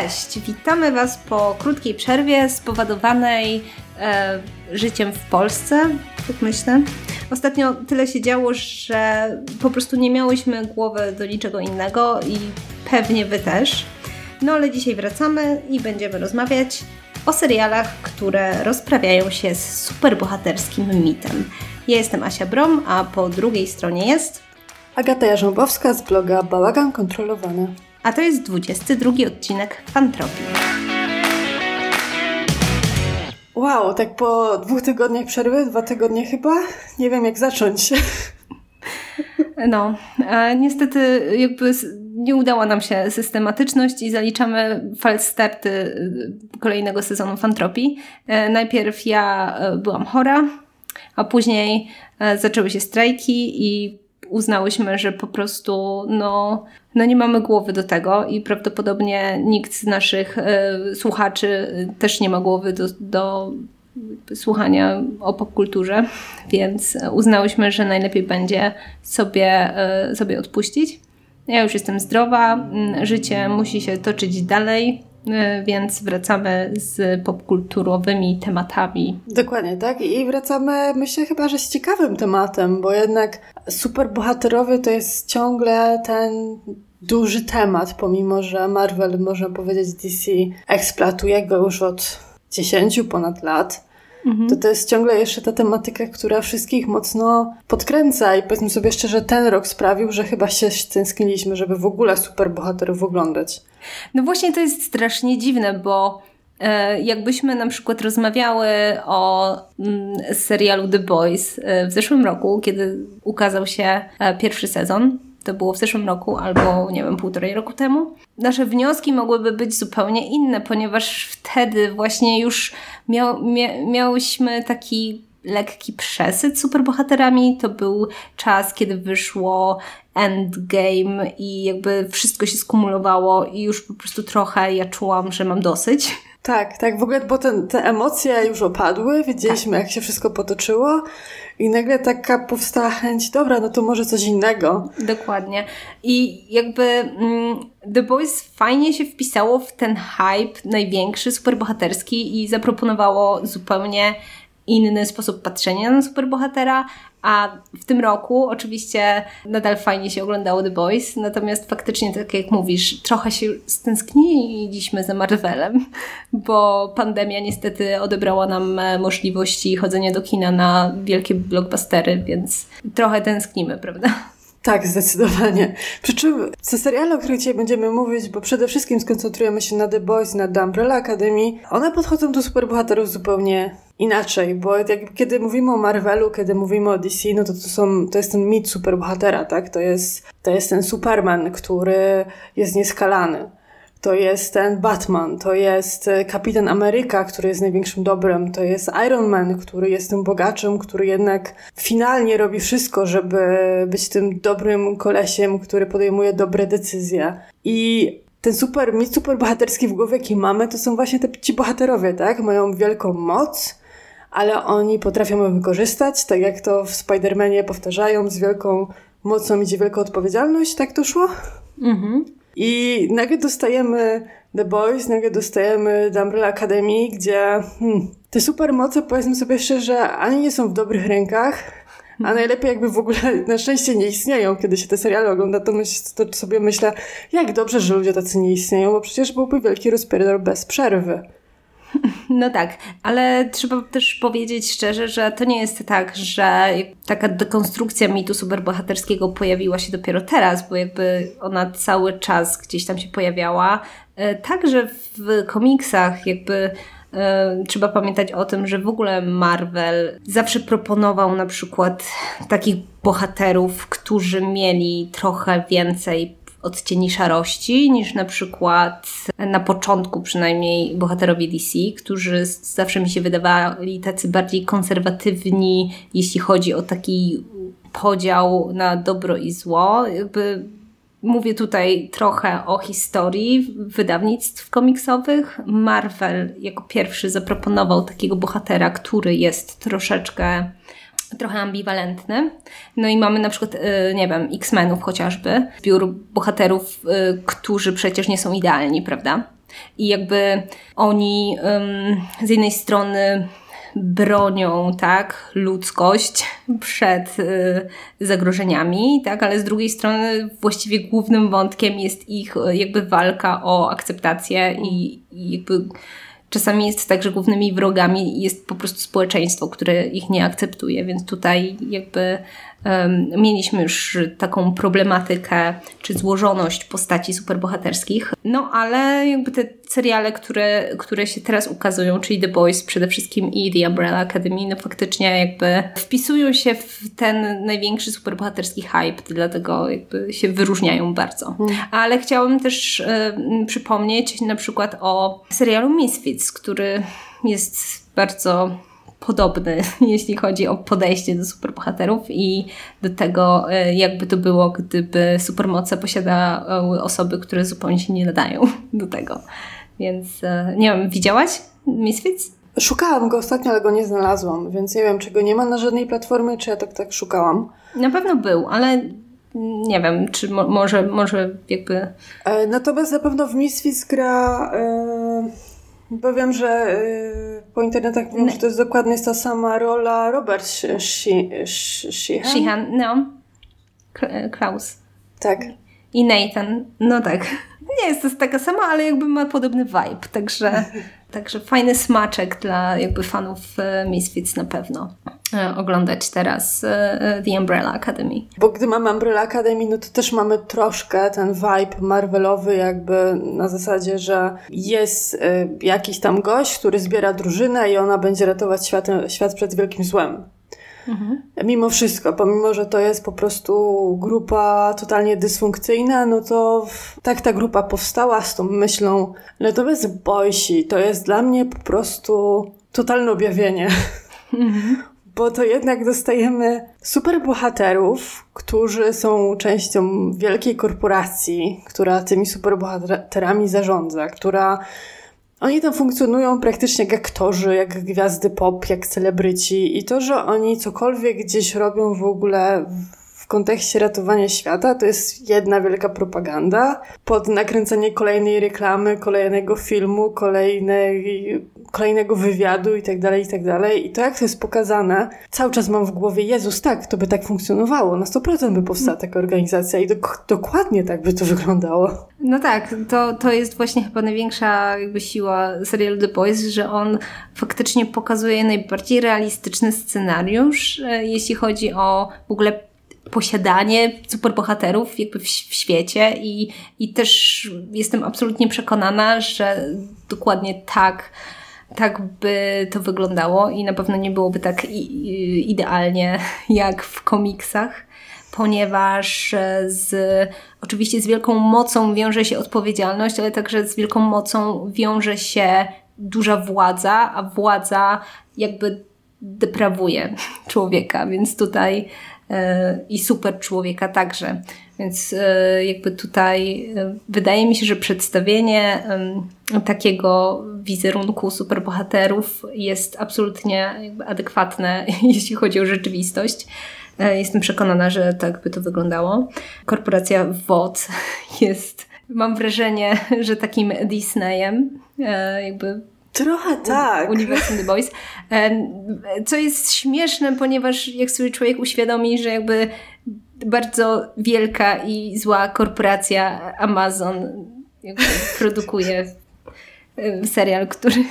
Cześć, witamy Was po krótkiej przerwie spowodowanej e, życiem w Polsce, tak myślę. Ostatnio tyle się działo, że po prostu nie miałyśmy głowy do niczego innego i pewnie Wy też. No ale dzisiaj wracamy i będziemy rozmawiać o serialach, które rozprawiają się z superbohaterskim mitem. Ja jestem Asia Brom, a po drugiej stronie jest Agata Jarząbowska z bloga Bałagan Kontrolowany. A to jest 22 odcinek Fantropii. Wow, tak po dwóch tygodniach przerwy, dwa tygodnie chyba, nie wiem jak zacząć. No, niestety jakby nie udała nam się systematyczność i zaliczamy false starty e, kolejnego sezonu Fantropii. E, najpierw ja e, byłam chora, a później e, zaczęły się strajki i uznałyśmy, że po prostu no, no nie mamy głowy do tego i prawdopodobnie nikt z naszych e, słuchaczy też nie ma głowy do, do słuchania o popkulturze, więc uznałyśmy, że najlepiej będzie sobie, e, sobie odpuścić. Ja już jestem zdrowa, życie musi się toczyć dalej, więc wracamy z popkulturowymi tematami. Dokładnie, tak? I wracamy, myślę chyba, że z ciekawym tematem, bo jednak superbohaterowie to jest ciągle ten duży temat, pomimo że Marvel, można powiedzieć, DC eksploatuje go już od 10 ponad lat. Mhm. To to jest ciągle jeszcze ta tematyka, która wszystkich mocno podkręca i powiedzmy sobie szczerze, ten rok sprawił, że chyba się tęskniliśmy, żeby w ogóle superbohaterów oglądać. No właśnie to jest strasznie dziwne, bo e, jakbyśmy na przykład rozmawiały o mm, serialu The Boys e, w zeszłym roku, kiedy ukazał się e, pierwszy sezon, to było w zeszłym roku albo, nie wiem, półtorej roku temu, nasze wnioski mogłyby być zupełnie inne, ponieważ wtedy właśnie już miał, mia, miałyśmy taki lekki przesyt superbohaterami. To był czas, kiedy wyszło Endgame i jakby wszystko się skumulowało i już po prostu trochę ja czułam, że mam dosyć. Tak, tak, w ogóle, bo ten, te emocje już opadły, wiedzieliśmy tak. jak się wszystko potoczyło i nagle taka powstała chęć, dobra, no to może coś innego. Dokładnie. I jakby mm, The Boys fajnie się wpisało w ten hype największy, superbohaterski i zaproponowało zupełnie inny sposób patrzenia na superbohatera, a w tym roku oczywiście nadal fajnie się oglądało The Boys, natomiast faktycznie, tak jak mówisz, trochę się stęskniliśmy za Marvelem, bo pandemia niestety odebrała nam e, możliwości chodzenia do kina na wielkie blockbustery, więc trochę tęsknimy, prawda? Tak, zdecydowanie. Przy czym co seriale, o których dzisiaj będziemy mówić, bo przede wszystkim skoncentrujemy się na The Boys, na The Umbrella Academy, one podchodzą do superbohaterów zupełnie inaczej, bo jak, kiedy mówimy o Marvelu, kiedy mówimy o DC, no to to, są, to jest ten mit superbohatera, tak? To jest, to jest ten Superman, który jest nieskalany. To jest ten Batman, to jest e, Kapitan Ameryka, który jest największym dobrem, to jest Iron Man, który jest tym bogaczem, który jednak finalnie robi wszystko, żeby być tym dobrym kolesiem, który podejmuje dobre decyzje. I ten super, mit super bohaterski w głowie, jaki mamy, to są właśnie te, ci bohaterowie, tak? Mają wielką moc, ale oni potrafią ją wykorzystać, tak jak to w Spider-Manie powtarzają, z wielką mocą idzie wielka odpowiedzialność, tak to szło? Mhm. I nagle dostajemy The Boys, nagle dostajemy The Umbrella Academy, gdzie hmm, te supermoce, powiedzmy sobie szczerze, ani nie są w dobrych rękach, a najlepiej jakby w ogóle na szczęście nie istnieją. Kiedy się te seriale ogląda, to, myśl, to sobie myślę, jak dobrze, że ludzie tacy nie istnieją, bo przecież byłby wielki rozpierdol bez przerwy. No tak, ale trzeba też powiedzieć szczerze, że to nie jest tak, że taka dekonstrukcja mitu superbohaterskiego pojawiła się dopiero teraz, bo jakby ona cały czas gdzieś tam się pojawiała. E, także w komiksach jakby e, trzeba pamiętać o tym, że w ogóle Marvel zawsze proponował na przykład takich bohaterów, którzy mieli trochę więcej odcieni szarości niż na przykład na początku przynajmniej bohaterowie DC, którzy zawsze mi się wydawali tacy bardziej konserwatywni, jeśli chodzi o taki podział na dobro i zło. Jakby Mówię tutaj trochę o historii wydawnictw komiksowych. Marvel jako pierwszy zaproponował takiego bohatera, który jest troszeczkę trochę ambiwalentny. No i mamy na przykład, y, nie wiem, X-Menów chociażby, zbiór bohaterów, y, którzy przecież nie są idealni, prawda? I jakby oni z jednej strony bronią, tak, ludzkość przed y, zagrożeniami, tak, ale z drugiej strony właściwie głównym wątkiem jest ich jakby walka o akceptację i, i jakby czasami jest tak, że głównymi wrogami jest po prostu społeczeństwo, które ich nie akceptuje, więc tutaj jakby mieliśmy już taką problematykę czy złożoność postaci superbohaterskich. No ale jakby te seriale, które, które się teraz ukazują, czyli The Boys przede wszystkim i The Umbrella Academy, no faktycznie jakby wpisują się w ten największy superbohaterski hype, dlatego jakby się wyróżniają bardzo. Mm. Ale chciałabym też przypomnieć na przykład o serialu Misfits, który jest bardzo podobny, jeśli chodzi o podejście do superbohaterów i do tego, e, jakby to było, gdyby supermoce posiadały osoby, które zupełnie się nie nadają do tego. Więc e, nie wiem, widziałaś Misfits? Szukałam go ostatnio, ale go nie znalazłam, więc nie wiem, czy go nie ma na żadnej platformie, czy ja tak tak szukałam. Na pewno był, ale nie wiem, czy mo może, może jakby... E, natomiast na pewno w Misfits gra... E bo wiem, że y, po internetach mówią, że to jest dokładnie ta sama rola Robert Sheehan. Sheehan, no. Klaus. Tak. I Nathan. No tak. Nie jest to taka sama, ale jakby ma podobny vibe, także, także fajny smaczek dla jakby fanów e, Misfits na pewno. E, oglądać teraz e, The Umbrella Academy. Bo gdy mamy Umbrella Academy, no to też mamy troszkę ten vibe Marvelowy, jakby na zasadzie, że jest jakiś tam gość, który zbiera drużynę i ona będzie ratować świat, świat przed wielkim złem. Mhm. Mimo wszystko, pomimo, że to jest po prostu grupa totalnie dysfunkcyjna, no to tak ta grupa powstała z tą myślą. Natomiast Boysi to jest dla mnie po prostu totalne objawienie. Mhm. Bo to jednak dostajemy superbohaterów, którzy są częścią wielkiej korporacji, która tymi superbohaterami zarządza, która oni tam funkcjonują praktycznie jak aktorzy, jak gwiazdy pop, jak celebryci i to, że oni cokolwiek gdzieś robią w ogóle kontekście ratowania świata, to jest jedna wielka propaganda pod nakręcenie kolejnej reklamy, kolejnego filmu, kolejnej, kolejnego wywiadu itd., tak itd. Tak I to, jak to jest pokazane, cały czas mam w głowie, Jezus, tak, to by tak funkcjonowało, na 100% by powstała taka organizacja i do, dokładnie tak by to wyglądało. No tak, to, to jest właśnie chyba największa jakby siła serialu The Boys, że on faktycznie pokazuje najbardziej realistyczny scenariusz, e, jeśli chodzi o w ogóle posiadanie superbohaterów jakby w, w świecie i, i też jestem absolutnie przekonana, że dokładnie tak tak by to wyglądało i na pewno nie byłoby tak idealnie jak w komiksach, ponieważ z, oczywiście z wielką mocą wiąże się odpowiedzialność, ale także z wielką mocą wiąże się duża władza, a władza jakby deprawuje człowieka, więc tutaj E, i super człowieka także. Więc e, jakby tutaj e, wydaje mi się, że przedstawienie takiego wizerunku superbohaterów jest absolutnie adekwatne, jeśli chodzi o rzeczywistość. Jestem przekonana, że tak by to wyglądało. Korporacja WOT jest, mam wrażenie, że takim Disneyem, jakby Trochę tak. Uniwersum The Boys. Co jest śmieszne, ponieważ jak sobie człowiek uświadomi, że jakby bardzo wielka i zła korporacja Amazon produkuje serial, który,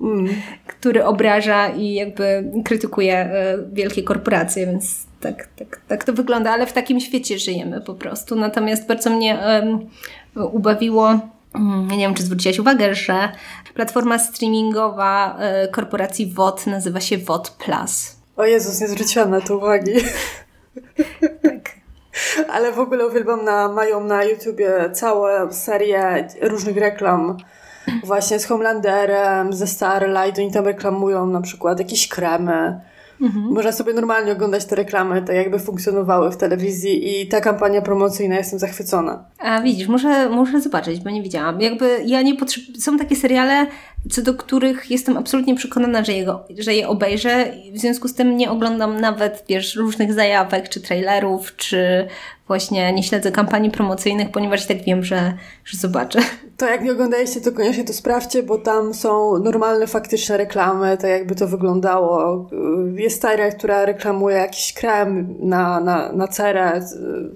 mm. który obraża i jakby krytykuje e, wielkie korporacje, więc tak, tak, tak to wygląda, ale w takim świecie żyjemy po prostu. Natomiast bardzo mnie um, ubawiło nie wiem, czy zwróciłaś uwagę, że platforma streamingowa e, korporacji WOT nazywa się WOT Plus. O Jezus, nie zwróciłam na to uwagi. tak. Ale w ogóle uwielbiam, na, mają na YouTubie całą serię różnych reklam właśnie z Homelanderem, ze Starlight, oni tam reklamują na przykład jakieś kremy, Mhm. Można sobie normalnie oglądać te reklamy, tak jakby funkcjonowały w telewizji i ta kampania promocyjna, jestem zachwycona. A widzisz, muszę, muszę zobaczyć, bo nie widziałam. Jakby ja nie potrzebuję, są takie seriale, co do których jestem absolutnie przekonana, że, jego, że je obejrzę. W związku z tym nie oglądam nawet, wiesz, różnych zajawek, czy trailerów, czy właśnie nie śledzę kampanii promocyjnych, ponieważ tak wiem, że, że zobaczę. To jak nie oglądaliście, to koniecznie to sprawdźcie, bo tam są normalne, faktyczne reklamy, tak jakby to wyglądało. Jest Tyra, która reklamuje jakiś krem na, na, na cerę,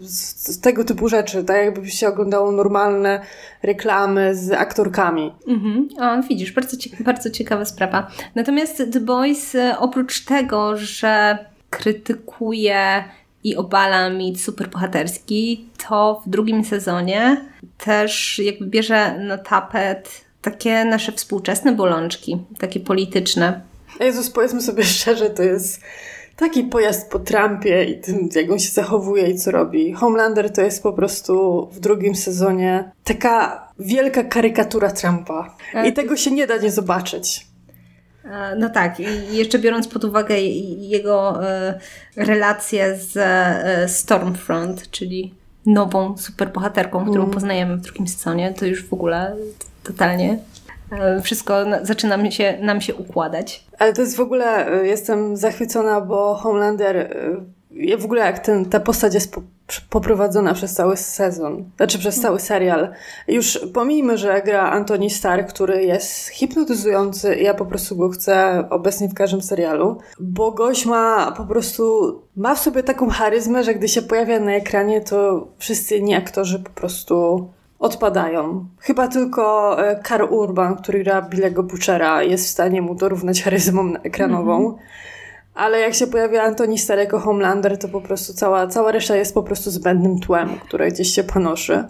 z, z tego typu rzeczy, tak jakby się oglądało normalne reklamy z aktorkami. Mhm. O, widzisz, bardzo, bardzo ciekawa sprawa. Natomiast The Boys e, oprócz tego, że krytykuje i obala mit superbohaterski, to w drugim sezonie też jakby bierze na tapet takie nasze współczesne bolączki, takie polityczne. Jezus, powiedzmy sobie szczerze, to jest taki pojazd po Trumpie i tym, jak on się zachowuje i co robi. Homelander to jest po prostu w drugim sezonie taka wielka karykatura Trumpa. I tak. tego się nie da nie zobaczyć. E, no tak, i jeszcze biorąc pod uwagę jego e, relację z e, Stormfront, czyli nową superbohaterką, którą mm. poznajemy w drugim sezonie, to już w ogóle totalnie wszystko zaczyna nam się, nam się układać. Ale to jest w ogóle, jestem zachwycona, bo Homelander, w ogóle jak ten, ta postać jest po, poprowadzona przez cały sezon, znaczy przez cały serial. Już pomijmy, że gra Anthony Starr, który jest hipnotyzujący ja po prostu go chcę obecnie w każdym serialu, bo gość ma po prostu, ma w sobie taką charyzmę, że gdy się pojawia na ekranie, to wszyscy inni aktorzy po prostu odpadają. Chyba tylko e, Urban, który gra Billego Butchera, jest w stanie mu dorównać charyzmą ekranową. Mm -hmm. Ale jak się pojawia Antoni Starego Homelander, to po prostu cała, cała reszta jest po prostu zbędnym tłem, które gdzieś się panoszy.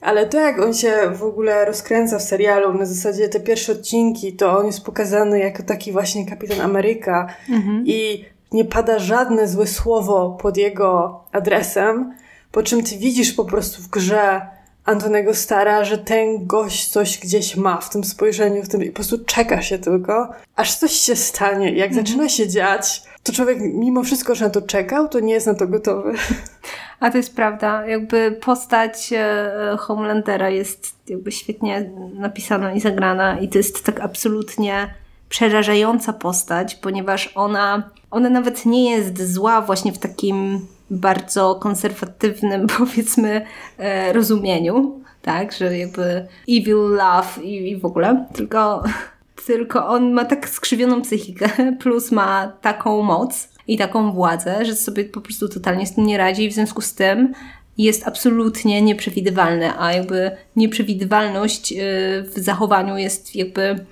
Ale to, jak on się w ogóle rozkręca w serialu, na zasadzie te pierwsze odcinki, to on jest pokazany jako taki właśnie kapitan Ameryka mhm. i nie pada żadne złe słowo pod jego adresem, po czym ty widzisz po prostu w grze Antonego Stara, że ten gość coś gdzieś ma w tym spojrzeniu, w tym i po prostu czeka się tylko, aż coś się stanie. Jak mhm. zaczyna się dziać, to człowiek mimo wszystko, że na to czekał, to nie jest na to gotowy. A to jest prawda. Jakby postać e, Homelandera jest jakby świetnie napisana i zagrana i to jest tak absolutnie przerażająca postać, ponieważ ona, ona nawet nie jest zła właśnie w takim bardzo konserwatywnym, powiedzmy, e, rozumieniu, tak, że jakby evil love i, i w ogóle, tylko, tylko on ma tak skrzywioną psychikę, plus ma taką moc i taką władzę, że sobie po prostu totalnie z tym nie radzi. I w związku z tym jest absolutnie nieprzewidywalny, a jakby nieprzewidywalność e, w zachowaniu jest jakby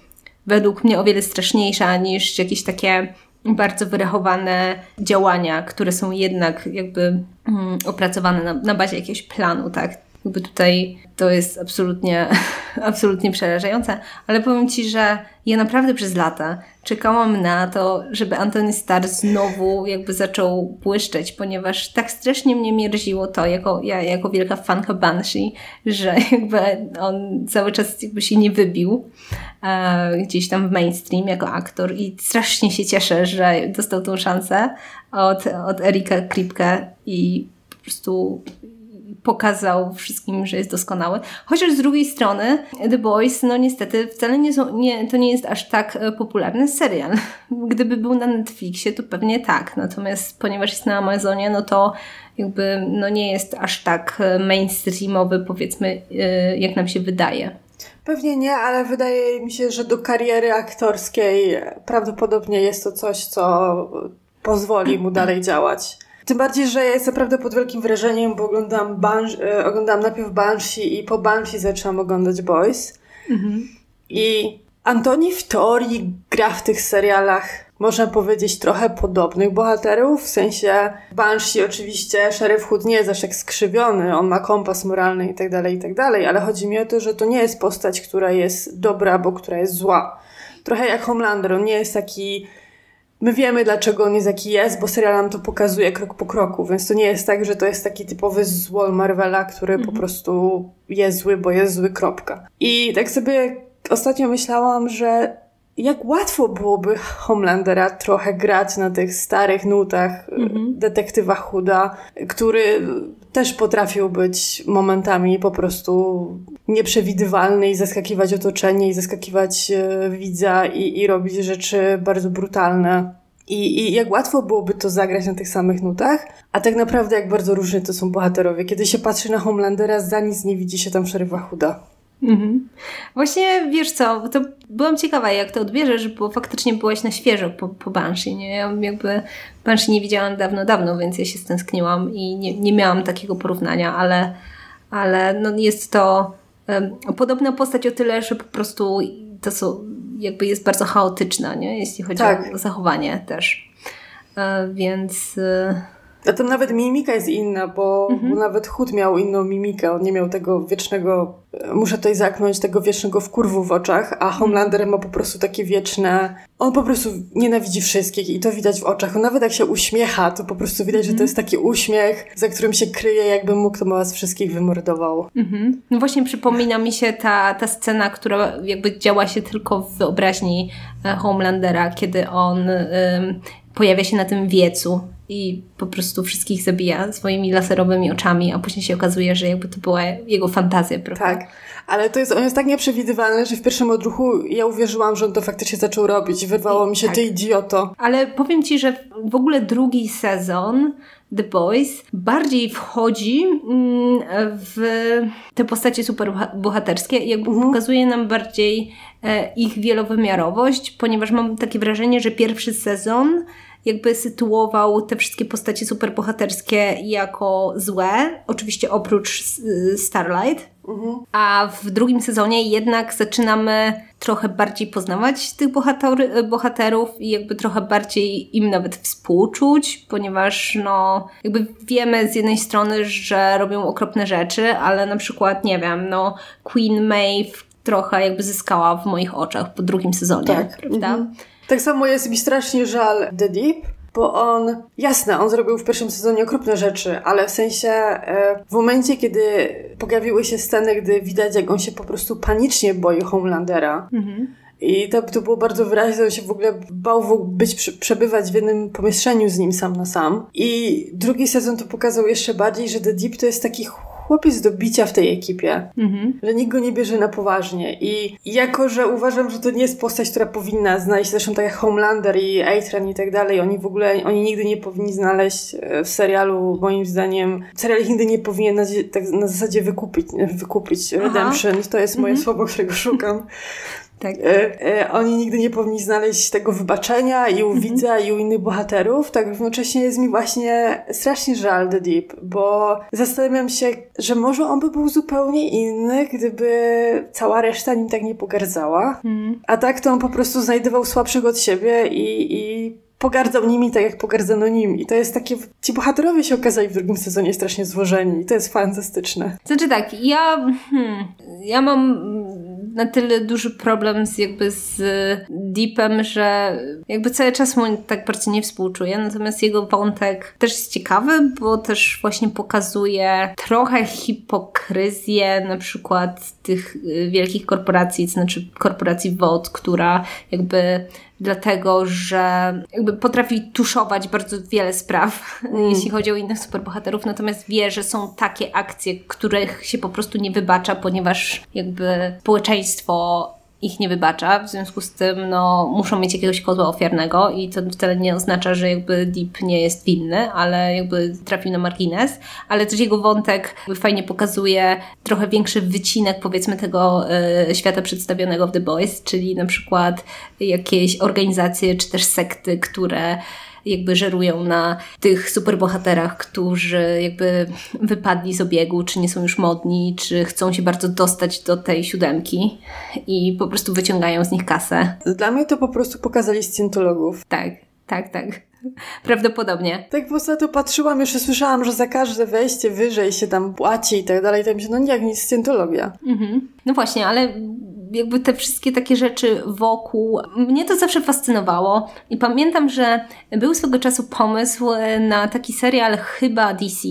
według mnie o wiele straszniejsza niż jakieś takie bardzo wyrachowane działania, które są jednak jakby mm, opracowane na, na bazie jakiegoś planu, tak? Jakby tutaj to jest absolutnie, absolutnie przerażające, ale powiem Ci, że ja naprawdę przez lata czekałam na to, żeby Antony Starr znowu jakby zaczął błyszczeć, ponieważ tak strasznie mnie mierziło to, jako, ja, jako wielka fanka Banshee, że jakby on cały czas jakby się nie wybił e, gdzieś tam w mainstream jako aktor i strasznie się cieszę, że dostał tą szansę od, od Erika Kripke i po prostu pokazał wszystkim, że jest doskonały. Chociaż z drugiej strony The Boys, no niestety wcale nie, są, nie to nie jest aż tak e, popularny serial. Gdyby był na Netflixie, to pewnie tak. Natomiast ponieważ jest na Amazonie, no to jakby no nie jest aż tak e, mainstreamowy, powiedzmy, e, jak nam się wydaje. Pewnie nie, ale wydaje mi się, że do kariery aktorskiej prawdopodobnie jest to coś, co pozwoli mu dalej działać. Tym bardziej, że ja jestem naprawdę pod wielkim wrażeniem, bo oglądam, Bansh, e, oglądam najpierw Banshee i po Banshee zaczęłam oglądać Boys. Mhm. I Antoni w teorii gra w tych serialach, można powiedzieć, trochę podobnych bohaterów. W sensie Banshee oczywiście, Sheriff Hood nie jest aż tak skrzywiony, on ma kompas moralny i tak dalej, i tak dalej, ale chodzi mi o to, że to nie jest postać, która jest dobra, bo która jest zła. Trochę jak Homelander, on nie jest taki my wiemy, dlaczego on jest jaki jest, bo serial nam to pokazuje krok po kroku, więc to nie jest tak, że to jest taki typowy zło Marvela, który po mhm. prostu jest zły, bo jest zły, kropka. I tak sobie ostatnio myślałam, że jak łatwo byłoby Homelandera trochę grać na tych starych nutach mhm. detektywa Huda, który też potrafił być momentami po prostu nieprzewidywalny i zaskakiwać otoczenie i zaskakiwać e, widza i, i robić rzeczy bardzo brutalne. I, I jak łatwo byłoby to zagrać na tych samych nutach, a tak naprawdę jak bardzo różni to są bohaterowie. Kiedy się patrzy na Homelandera, za nic nie widzi się tam szeryfa chuda. Mhm. Właśnie wiesz co, to byłam ciekawa, jak to odbierzesz, bo faktycznie byłaś na świeżo po, po Banshee, nie? Ja jakby Banshee nie widziałam dawno, dawno, więc ja się stęskniłam i nie, nie miałam takiego porównania, ale, ale no jest to um, podobna postać o tyle, że po prostu to są, jakby jest bardzo chaotyczna, nie? Jeśli chodzi tak. o zachowanie też. E, więc... E, a tam nawet mimika jest inna, bo, mhm. bo nawet Chód miał inną mimikę. On nie miał tego wiecznego, muszę tutaj zaknąć, tego wiecznego wkurwu w oczach, a Homelander ma po prostu takie wieczne... On po prostu nienawidzi wszystkich i to widać w oczach. On nawet jak się uśmiecha, to po prostu widać, mhm. że to mhm. jest taki uśmiech, za którym się kryje, jakby mógł, to was wszystkich wymordował. Mhm. No właśnie przypomina mi się ta, ta scena, która jakby działa się tylko w wyobraźni e, Homelandera, kiedy on... pojawia się na tym wiecu i po prostu wszystkich zabija swoimi laserowymi oczami, a później się okazuje, że jakby to była jego fantazja, prawda? Tak, ale to jest, on jest tak nieprzewidywalny, że w pierwszym odruchu ja uwierzyłam, że on to faktycznie zaczął robić i wyrwało mi się, tak. ty idioto. Ale powiem Ci, że w ogóle drugi sezon The Boys bardziej wchodzi mm, w te postacie superbohaterskie i jakby mhm. pokazuje nam bardziej e, ich wielowymiarowość, ponieważ mam takie wrażenie, że pierwszy sezon jakby sytuował te wszystkie postacie superbohaterskie jako złe, oczywiście oprócz Starlight. Mhm. A w drugim sezonie jednak zaczynamy trochę bardziej poznawać tych bohaterów i jakby trochę bardziej im nawet współczuć, ponieważ no jakby wiemy z jednej strony, że robią okropne rzeczy, ale na przykład, nie wiem, no Queen Maeve trochę jakby zyskała w moich oczach po drugim sezonie, tak. prawda? Mhm. Tak samo jest mi strasznie żal The Deep, bo on, jasne, on zrobił w pierwszym sezonie okropne rzeczy, ale w sensie e, w momencie, kiedy pojawiły się sceny, gdy widać, jak on się po prostu panicznie boi Homelandera. Mhm. I to, to było bardzo wyraźne, on się w ogóle bał być, przebywać w jednym pomieszczeniu z nim sam na sam. I drugi sezon to pokazał jeszcze bardziej, że The Deep to jest taki chłopiec do bicia w tej ekipie, mhm. że nikt go nie bierze na poważnie. I jako, że uważam, że to nie jest postać, która powinna znaleźć, zresztą tak jak Homelander i Eitran i tak dalej, oni w ogóle, oni nigdy nie powinni znaleźć e, w serialu, moim zdaniem, serial ich nigdy nie powinien na, tak, na zasadzie wykupić, wykupić Redemption, to jest moje mhm. słowo, którego szukam. Tak. E, e, oni nigdy nie powinni znaleźć tego wybaczenia i u mhm. widza, i u innych bohaterów. Tak równocześnie jest mi właśnie strasznie żal The Deep, bo zastanawiam się, że może on by był zupełnie inny, gdyby cała reszta nim tak nie pogardzała. Mhm. A tak to on po prostu znajdował słabszych od siebie i, i pogardzał nimi tak, jak pogardzano nim. I to jest takie... Ci bohaterowie się okazali w drugim sezonie strasznie złożeni i to jest fantastyczne. Znaczy tak, ja... Hmm, ja mam na tyle duży problem z jakby z Deepem, że jakby cały czas mu tak bardzo nie współczuję, natomiast jego wątek też jest ciekawy, bo też właśnie pokazuje trochę hipokryzję na przykład tych y, wielkich korporacji, to znaczy korporacji WOD, która jakby dlatego że jakby potrafi tuszować bardzo wiele spraw, mm. jeśli chodzi o innych superbohaterów, natomiast wie, że są takie akcje, których się po prostu nie wybacza, ponieważ jakby społeczeństwo ich nie wybacza, w związku z tym no, muszą mieć jakiegoś kozła ofiarnego i to wcale nie oznacza, że jakby Deep nie jest winny, ale jakby trafił na margines, ale też jego wątek fajnie pokazuje trochę większy wycinek powiedzmy tego y, świata przedstawionego w The Boys, czyli na przykład jakieś organizacje czy też sekty, które jakby żerują na tych superbohaterach, którzy jakby wypadli z obiegu, czy nie są już modni, czy chcą się bardzo dostać do tej siódemki i po prostu wyciągają z nich kasę. Dla mnie to po prostu pokazali scjentologów. Tak, tak, tak. Prawdopodobnie. Tak po prostu patrzyłam, jeszcze słyszałam, że za każde wejście wyżej się tam płaci i tak dalej. To mi się, no nie, jak nic scjentologia. Mhm. No właśnie, ale jakby te wszystkie takie rzeczy wokół, mnie to zawsze fascynowało i pamiętam, że był swego czasu pomysł na taki serial chyba DC,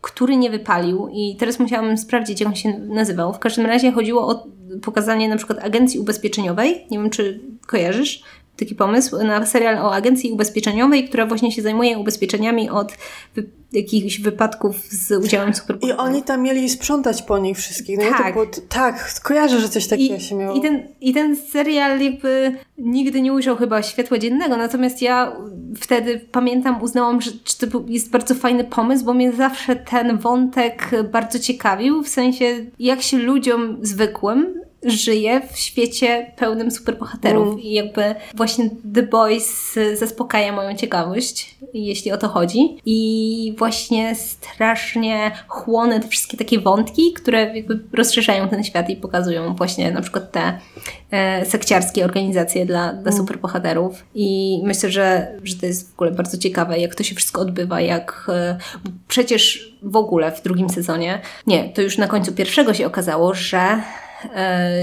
który nie wypalił i teraz musiałam sprawdzić, jak on się nazywał. W każdym razie chodziło o pokazanie na przykład agencji ubezpieczeniowej, nie wiem czy kojarzysz, taki pomysł na serial o agencji ubezpieczeniowej, która właśnie się zajmuje ubezpieczeniami od wy jakichś wypadków z udziałem superbohaterów. I oni tam mieli sprzątać po nich wszystkich. No tak. Było, tak, kojarzę, że coś takiego I, się miało. I ten, I ten serial jakby nigdy nie ujrzał chyba światła dziennego, natomiast ja wtedy pamiętam, uznałam, że to jest bardzo fajny pomysł, bo mnie zawsze ten wątek bardzo ciekawił, w sensie jak się ludziom zwykłym żyje w świecie pełnym superbohaterów mm. i jakby właśnie The Boys zaspokaja moją ciekawość, jeśli o to chodzi i właśnie strasznie chłonę te wszystkie takie wątki, które jakby rozszerzają ten świat i pokazują właśnie na przykład te e, sekciarskie organizacje dla, dla mm. superbohaterów i myślę, że, że to jest w ogóle bardzo ciekawe, jak to się wszystko odbywa, jak e, przecież w ogóle w drugim sezonie, nie, to już na końcu pierwszego się okazało, że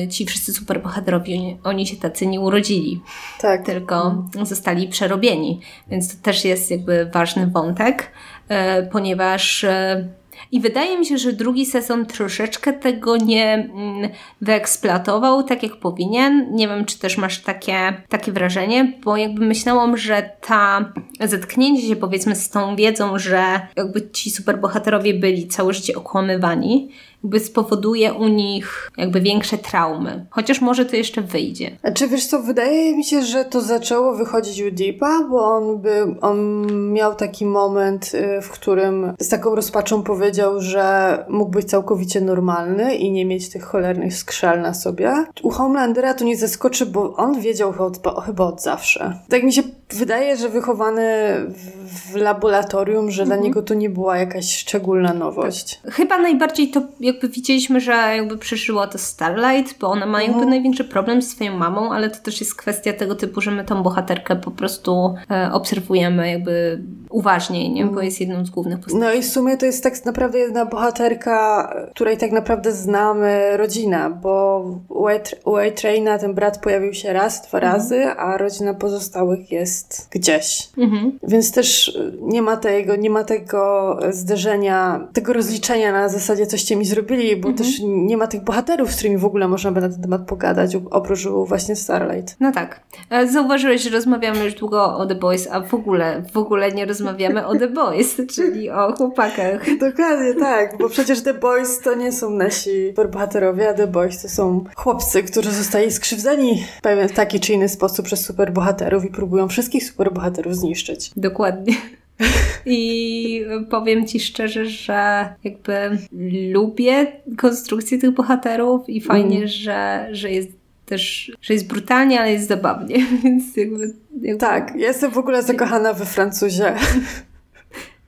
ci wszyscy superbohaterowie, oni, oni się tacy nie urodzili. Tak. Tylko zostali przerobieni. Więc to też jest jakby ważny wątek, e, ponieważ e, i wydaje mi się, że drugi sezon troszeczkę tego nie mm, wyeksploatował tak jak powinien. Nie wiem, czy też masz takie, takie wrażenie, bo jakby myślałam, że ta zetknięcie się powiedzmy z tą wiedzą, że jakby ci superbohaterowie byli całe życie okłamywani, jakby spowoduje u nich jakby większe traumy. Chociaż może to jeszcze wyjdzie. A czy wiesz co, wydaje mi się, że to zaczęło wychodzić u Deepa, bo on by, on miał taki moment, y, w którym z taką rozpaczą powiedział, że mógł być całkowicie normalny i nie mieć tych cholernych skrzel na sobie. U Homelandera to nie zaskoczy, bo on wiedział chyba, chyba od zawsze. Tak mi się wydaje, że wychowany w, w laboratorium, że mhm. dla niego to nie była jakaś szczególna nowość. Chyba najbardziej to jakby widzieliśmy, że jakby przeżyła to Starlight, bo ona ma jakby mhm. największy problem z swoją mamą, ale to też jest kwestia tego typu, że my tą bohaterkę po prostu e, obserwujemy jakby uważniej, nie? bo mhm. jest jedną z głównych postaci. No i w sumie to jest tak naprawdę jedna bohaterka, której tak naprawdę znamy rodzina, bo u A-Traina ten brat pojawił się raz, dwa mhm. razy, a rodzina pozostałych jest gdzieś. Mhm. Więc też nie ma tego, nie ma tego zderzenia, tego rozliczenia na zasadzie coś cię mi zrobili, bo mhm. też nie ma tych bohaterów, z którymi w ogóle można by na ten temat pogadać, oprócz właśnie Starlight. No tak. E, zauważyłeś, że rozmawiamy już długo o The Boys, a w ogóle, w ogóle nie rozmawiamy o The Boys, czyli o chłopakach. Dokładnie tak, bo przecież The Boys to nie są nasi superbohaterowie, a The Boys to są chłopcy, którzy zostali skrzywdzeni w pewien taki czy inny sposób przez superbohaterów i próbują wszystkich superbohaterów zniszczyć. Dokładnie. I powiem Ci szczerze, że jakby lubię konstrukcję tych bohaterów i fajnie, mm. że, że jest też, że jest brutalnie, ale jest zabawnie, więc jakby, jakby... Tak, jestem w ogóle zakochana we Francuzie.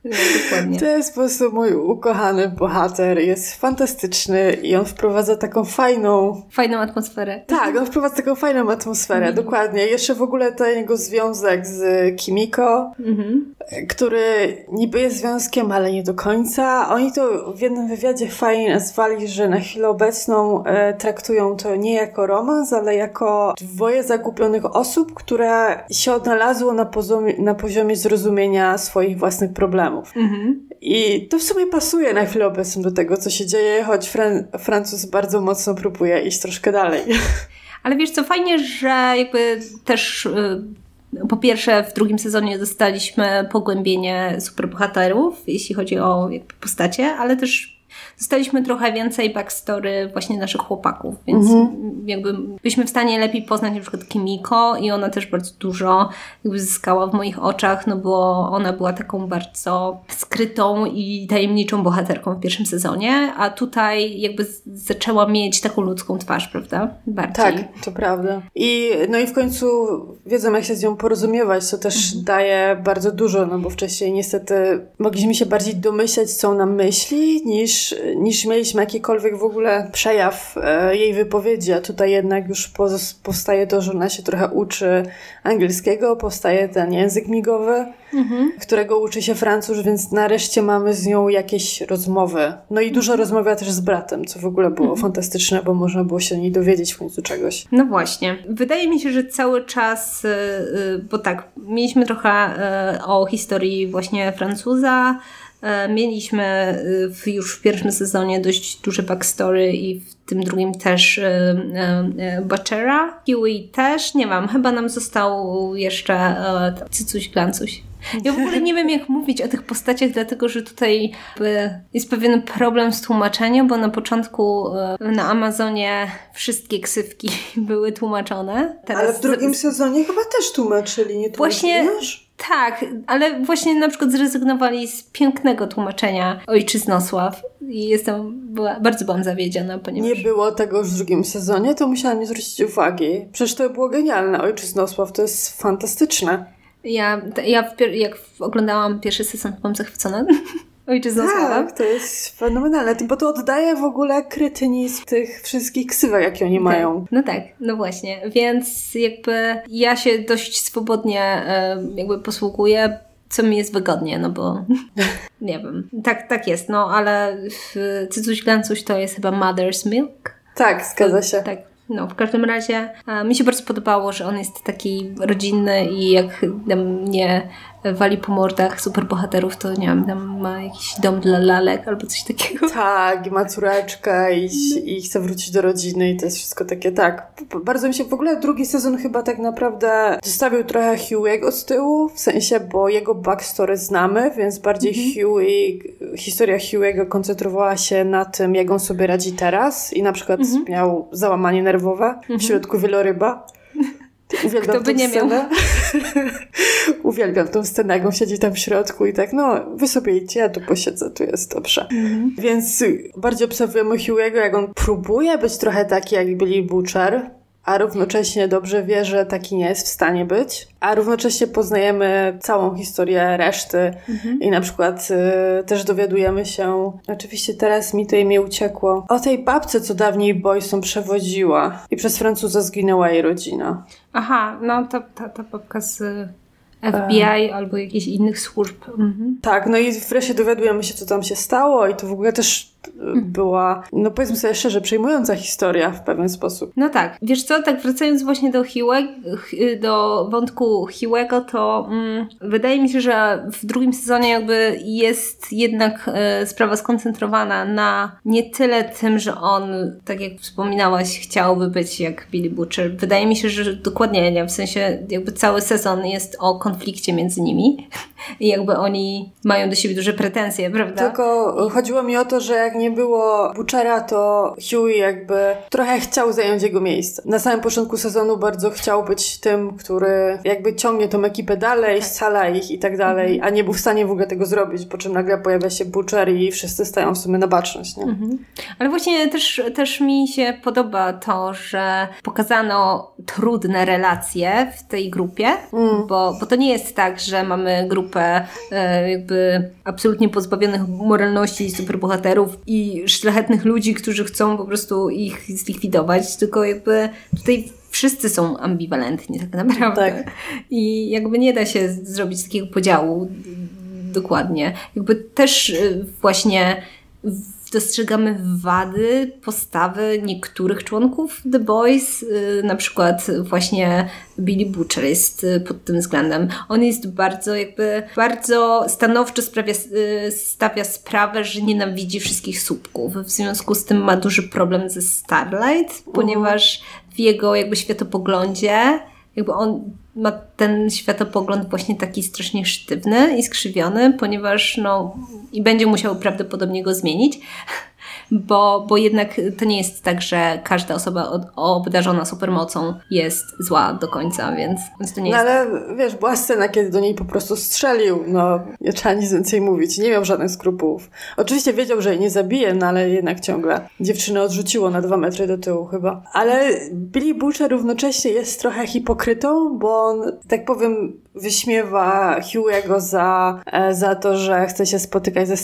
No, dokładnie. To jest po prostu mój ukochany bohater. Jest fantastyczny i on wprowadza taką fajną... Fajną atmosferę. Tak, on wprowadza taką fajną atmosferę, mm. dokładnie. Jeszcze w ogóle ten jego związek z Kimiko, mm-hmm. który niby jest związkiem, ale nie do końca. Oni to w jednym wywiadzie fajnie nazwali, że na chwilę obecną e, traktują to nie jako romans, ale jako dwoje zagubionych osób, które się odnalazło na poziomie, na poziomie zrozumienia swoich własnych problemów problemów. Mhm. I to w sumie pasuje na chwilę obecną do tego, co się dzieje, choć Fran Francuz bardzo mocno próbuje iść troszkę dalej. Ale wiesz co, fajnie, że jakby też y, po pierwsze w drugim sezonie dostaliśmy pogłębienie superbohaterów, jeśli chodzi o postacie, ale też dostaliśmy trochę więcej backstory właśnie naszych chłopaków, więc mhm. jakby byliśmy w stanie lepiej poznać na przykład Kimiko i ona też bardzo dużo jakby zyskała w moich oczach, no bo ona była taką bardzo skrytą i tajemniczą bohaterką w pierwszym sezonie, a tutaj jakby zaczęła mieć taką ludzką twarz, prawda? Bardziej. Tak, to prawda. I no i w końcu wiedzą jak się z nią porozumiewać, co też mhm. daje bardzo dużo, no bo wcześniej niestety mogliśmy się bardziej domyśleć, co ona myśli, niż niż mieliśmy jakikolwiek w ogóle przejaw e, jej wypowiedzi, a tutaj jednak już powstaje to, że ona się trochę uczy angielskiego, powstaje ten język migowy, mhm. którego uczy się Francuz, więc nareszcie mamy z nią jakieś rozmowy. No i dużo mhm. rozmawia też z bratem, co w ogóle było mhm. fantastyczne, bo można było się o niej dowiedzieć w końcu czegoś. No właśnie. Wydaje mi się, że cały czas, y, y, bo tak, mieliśmy trochę o historii właśnie Francuza, E, mieliśmy w, już w pierwszym sezonie dość duże backstory i w tym drugim też e, e, Butchera. Huey też, nie wiem, chyba nam został jeszcze e, cycuś glancuś. Ja w ogóle nie wiem, jak mówić o tych postaciach, dlatego że tutaj jest pewien problem z tłumaczeniem, bo na początku na Amazonie wszystkie ksywki były tłumaczone. Teraz Ale w drugim sezonie chyba też tłumaczyli, nie Właśnie tak, ale właśnie na przykład zrezygnowali z pięknego tłumaczenia Ojczyznosław i jestem, była, bardzo byłam zawiedziona, ponieważ... Nie było tego już w drugim sezonie, to musiałam nie zwrócić uwagi. Przecież to było genialne. Ojczyznosław to jest fantastyczne. Ja, ja jak oglądałam pierwszy sezon, byłam zachwycona. Ojczyzną Tak, to jest fenomenalne, bo to oddaje w ogóle krytynizm tych wszystkich ksywek, jakie oni tak. mają. No tak, no właśnie. Więc jakby ja się dość swobodnie jakby posługuję co mi jest wygodnie, no bo nie wiem. Tak, tak jest, no ale w Cycuś Glancuś to jest chyba Mother's Milk. Tak, zgadza się. Tak, no, w każdym razie mi się bardzo podobało, że on jest taki rodzinny i jak mnie wali po mordach superbohaterów, to nie wiem, tam ma jakiś dom dla lalek albo coś takiego. Tak, ma córeczkę i, i chce wrócić do rodziny i to jest wszystko takie, tak. Bardzo mi się, w ogóle drugi sezon chyba tak naprawdę zostawił trochę Hugh'ego z tyłu, w sensie, bo jego backstory znamy, więc bardziej mhm. Hughie, historia Hugh'ego koncentrowała się na tym, jak on sobie radzi teraz i na przykład mhm. miał załamanie nerwowe mhm. w środku wieloryba. Uwielbiam Kto by nie scenę. miał. Uwielbiam tą scenę, jak on siedzi tam w środku i tak, no, wy sobie idźcie, ja tu posiedzę, tu jest dobrze. Mhm. Więc bardziej obserwujemy Hugh'ego, jak on próbuje być trochę taki, jak Billy Butcher, a równocześnie dobrze wie, że taki nie jest w stanie być, a równocześnie poznajemy całą historię reszty mhm. i na przykład y, też dowiadujemy się, oczywiście teraz mi to imię uciekło, o tej babce, co dawniej Boysom przewodziła i przez Francuza zginęła jej rodzina. Aha, no to ta, ta babka z FBI albo jakichś innych służb. Mhm. Tak, no i wreszcie dowiadujemy się, co tam się stało i to w ogóle też była, no powiedzmy sobie szczerze, przejmująca historia w pewien sposób. No tak. Wiesz co, tak wracając właśnie do Hiłek, do wątku Hiłego, to mm, wydaje mi się, że w drugim sezonie jakby jest jednak e, sprawa skoncentrowana na nie tyle tym, że on, tak jak wspominałaś, chciałby być jak Billy Butcher. Wydaje mi się, że dokładnie, nie, w sensie jakby cały sezon jest o konflikcie między nimi i jakby oni mają do siebie duże pretensje, prawda? Tylko chodziło mi o to, że jak nie było Butchera, to Huey jakby trochę chciał zająć jego miejsce. Na samym początku sezonu bardzo chciał być tym, który jakby ciągnie tą ekipę dalej, tak. scala ich i tak dalej, mhm. a nie był w stanie w ogóle tego zrobić, po czym nagle pojawia się Butcher i wszyscy stają w sumie na baczność, nie? Mhm. Ale właśnie też, też mi się podoba to, że pokazano trudne relacje w tej grupie, mm. bo, bo to nie jest tak, że mamy grupę e, jakby absolutnie pozbawionych moralności superbohaterów i szlachetnych ludzi, którzy chcą po prostu ich zlikwidować, tylko jakby tutaj wszyscy są ambiwalentni tak naprawdę. Tak. I jakby nie da się zrobić takiego podziału dokładnie. Jakby też y, właśnie dostrzegamy wady postawy niektórych członków The Boys, y, na przykład właśnie Billy Butcher jest y, pod tym względem. On jest bardzo jakby, bardzo stanowczo sprawia, y, stawia sprawę, że nienawidzi wszystkich słupków. W związku z tym ma duży problem ze Starlight, ponieważ w jego jakby światopoglądzie jakby on ma ten światopogląd właśnie taki strasznie sztywny i skrzywiony, ponieważ no i będzie musiał prawdopodobnie go zmienić, bo, bo jednak to nie jest tak, że każda osoba obdarzona supermocą jest zła do końca, więc, więc to nie no, jest ale tak. wiesz, była scena, kiedy do niej po prostu strzelił, no nie trzeba nic więcej mówić, nie miał żadnych skrupułów. Oczywiście wiedział, że jej nie zabije, no ale jednak ciągle dziewczynę odrzuciło na dwa metry do tyłu chyba. Ale Billy Butcher równocześnie jest trochę hipokrytą, bo on, tak powiem, wyśmiewa Hugh'ego za, e, za to, że chce się spotykać ze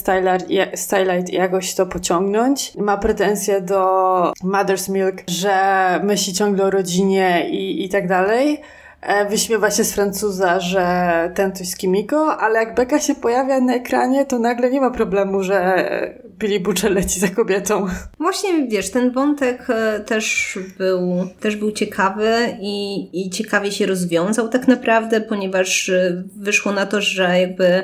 Stylight i jakoś to pociągnąć. Ma pretensje do Mother's Milk, że myśli ciągle o rodzinie i, i tak dalej. E, wyśmiewa się z Francuza, że ten coś z Kimiko, ale jak Beka się pojawia na ekranie, to nagle nie ma problemu, że Billy Butcher leci za kobietą. Właśnie, wiesz, ten wątek e, też był, też był ciekawy i, i ciekawie się rozwiązał tak naprawdę, ponieważ e, wyszło na to, że jakby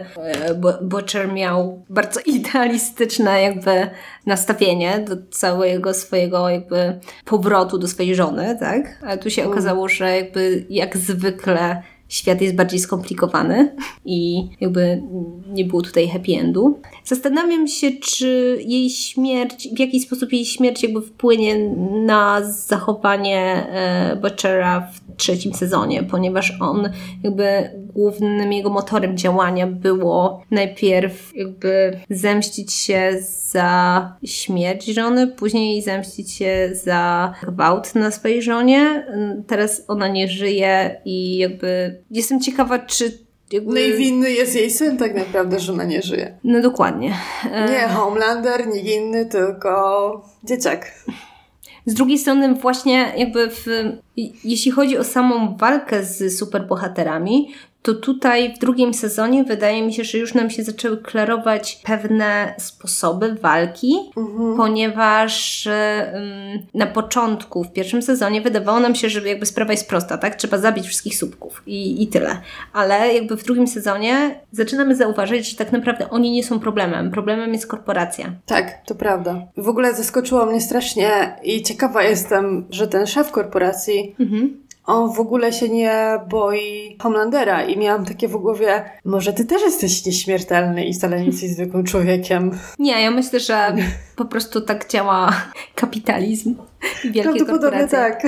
Butcher miał bardzo idealistyczne jakby nastawienie do całego swojego jakby powrotu do swojej żony, tak? Ale tu się mm. okazało, że jakby jak zwykle świat jest bardziej skomplikowany i jakby nie było tutaj happy endu. Zastanawiam się, czy jej śmierć, w jaki sposób jej śmierć jakby wpłynie na zachowanie e, Butchera w trzecim sezonie, ponieważ on jakby głównym jego motorem działania było najpierw jakby zemścić się za śmierć żony, później zemścić się za gwałt na swojej żonie. Teraz ona nie żyje i jakby jestem ciekawa, czy jakby... No i winny jest jej syn tak naprawdę, że ona nie żyje. No dokładnie. Nie Homelander, nikt inny, tylko dzieciak. Z drugiej strony właśnie jakby w, jeśli chodzi o samą walkę z superbohaterami, to tutaj w drugim sezonie wydaje mi się, że już nam się zaczęły klarować pewne sposoby walki, mhm. ponieważ um, na początku, w pierwszym sezonie wydawało nam się, że jakby sprawa jest prosta, tak? Trzeba zabić wszystkich słupków i, i tyle. Ale jakby w drugim sezonie zaczynamy zauważyć, że tak naprawdę oni nie są problemem. Problemem jest korporacja. Tak, to prawda. W ogóle zaskoczyło mnie strasznie i ciekawa jestem, że ten szef korporacji mhm on w ogóle się nie boi Homelandera i miałam takie w głowie, może ty też jesteś nieśmiertelny i wcale nie jesteś zwykłym człowiekiem. Nie, ja myślę, że po prostu tak działa kapitalizm wielkie korporacje. tak.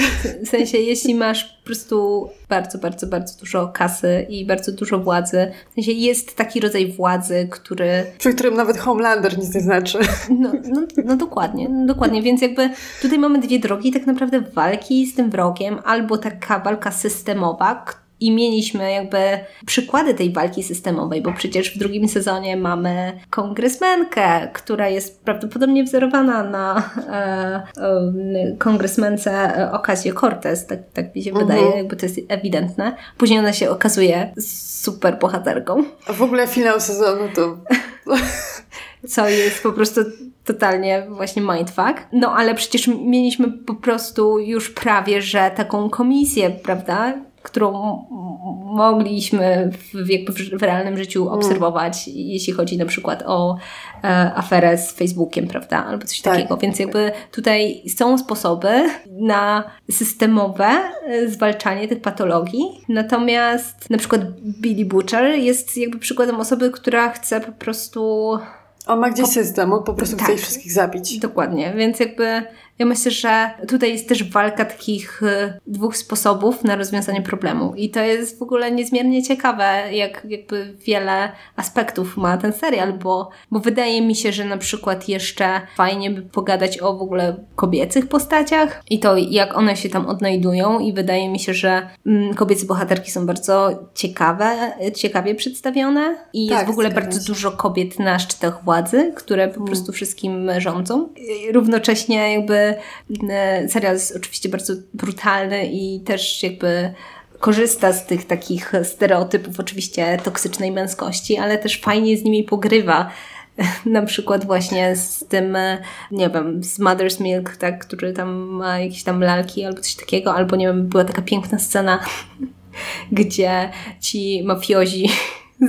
W sensie, jeśli masz po prostu bardzo, bardzo, bardzo dużo kasy i bardzo dużo władzy, w sensie jest taki rodzaj władzy, który... Przy którym nawet Homelander nic nie znaczy. No, no, no dokładnie, no dokładnie, więc jakby tutaj mamy dwie drogi tak naprawdę walki z tym wrogiem, albo taka walka systemowa, i mieliśmy jakby przykłady tej walki systemowej, bo przecież w drugim sezonie mamy kongresmenkę, która jest prawdopodobnie wzorowana na e, e, kongresmence Ocasio-Cortez, tak, tak mi się mhm. wydaje, jakby to jest ewidentne. Później ona się okazuje super bohaterką. A w ogóle finał sezonu to... co jest po prostu totalnie właśnie mindfuck. No ale przecież mieliśmy po prostu już prawie, że taką komisję, prawda? Którą mogliśmy w, jakby w realnym życiu mm. obserwować, mm. jeśli chodzi na przykład o e, aferę z Facebookiem, prawda, albo coś tak. takiego. Więc jakby tutaj są sposoby na systemowe e, zwalczanie tych patologii. Natomiast na przykład Billy Butcher jest jakby przykładem osoby, która chce po prostu on ma gdzieś system, on po prostu tak, chce ich wszystkich zabić. Dokładnie, więc jakby ja myślę, że tutaj jest też walka takich y, dwóch sposobów na rozwiązanie problemu. I to jest w ogóle niezmiernie ciekawe, jak jakby wiele aspektów ma ten serial, bo, bo wydaje mi się, że na przykład jeszcze fajnie by pogadać o w ogóle kobiecych postaciach i to, jak one się tam odnajdują. I wydaje mi się, że mm, kobiece bohaterki są bardzo ciekawe, ciekawie przedstawione. I tak, jest w ogóle bardzo się. dużo kobiet na szczytach władzy, które po mm. prostu wszystkim rządzą. I równocześnie jakby serial jest oczywiście bardzo brutalny i też jakby korzysta z tych takich stereotypów oczywiście toksycznej męskości, ale też fajnie z nimi pogrywa. Na przykład właśnie z tym, e, nie wiem, z Mother's Milk, tak, który tam ma jakieś tam lalki albo coś takiego, albo nie wiem, była taka piękna scena, gdzie ci mafiozi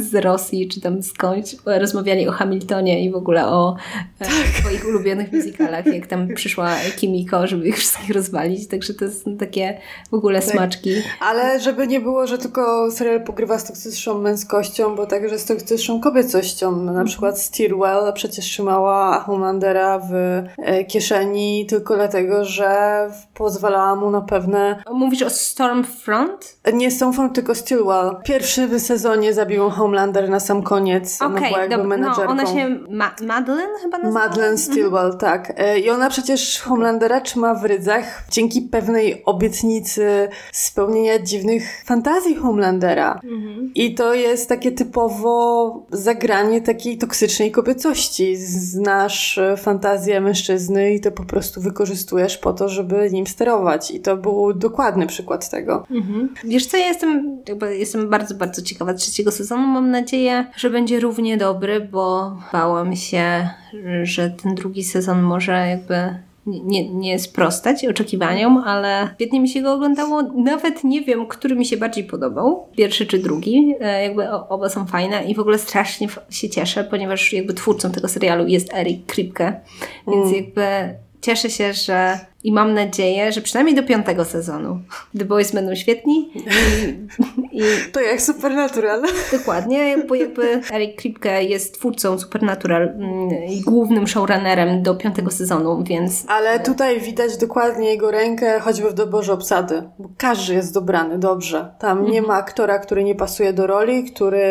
z Rosji, czy tam skądś, rozmawiali o Hamiltonie i w ogóle o e, tak. swoich ulubionych muzykalach, jak tam przyszła Kimiko, żeby ich wszystkich rozwalić, także to są takie w ogóle tak. smaczki. Ale żeby nie było, że tylko serial pogrywa z toksyczną męskością, bo także z toksyczną kobiecością. Na mhm. przykład Stilwell przecież trzymała Homelandera w e, kieszeni tylko dlatego, że pozwalała mu na pewne... Mówisz o Stormfront? Nie Stormfront, tylko Stilwell. Pierwszy w sezonie zabił Homelander na sam koniec. Ona Okej, była jakby dobra, no, menedżerką. ona się Ma Madeline chyba nazywa? Madeleine Stilwell, tak. E, I ona przecież Homelandera trzyma w rydzach dzięki pewnej obietnicy spełnienia dziwnych fantazji Homelandera. I to jest takie typowo zagranie takiej toksycznej kobiecości. Znasz e, fantazję mężczyzny i to po prostu wykorzystujesz po to, żeby nim sterować. I to był dokładny przykład tego. Mhm. Wiesz co, ja jestem, jakby jestem bardzo, bardzo ciekawa trzeciego sezonu. Mam nadzieję, że będzie równie dobry, bo bałam się, że ten drugi sezon może jakby nie, nie sprostać oczekiwaniom, ale świetnie mi się go oglądało. Nawet nie wiem, który mi się bardziej podobał, pierwszy czy drugi. E, Jakby oba są fajne i w ogóle strasznie się cieszę, ponieważ jakby twórcą tego serialu jest Eric Kripke, więc jakby cieszę się, że i mam nadzieję, że przynajmniej do piątego sezonu The Boys będą świetni i, i To jak Supernatural. Dokładnie, bo jakby Eric Kripke jest twórcą Supernatural mm, i głównym showrunnerem do piątego sezonu, więc Ale tutaj widać dokładnie jego rękę, choćby w doborze obsady. Bo każdy jest dobrany dobrze. Tam nie ma aktora, który nie pasuje do roli, który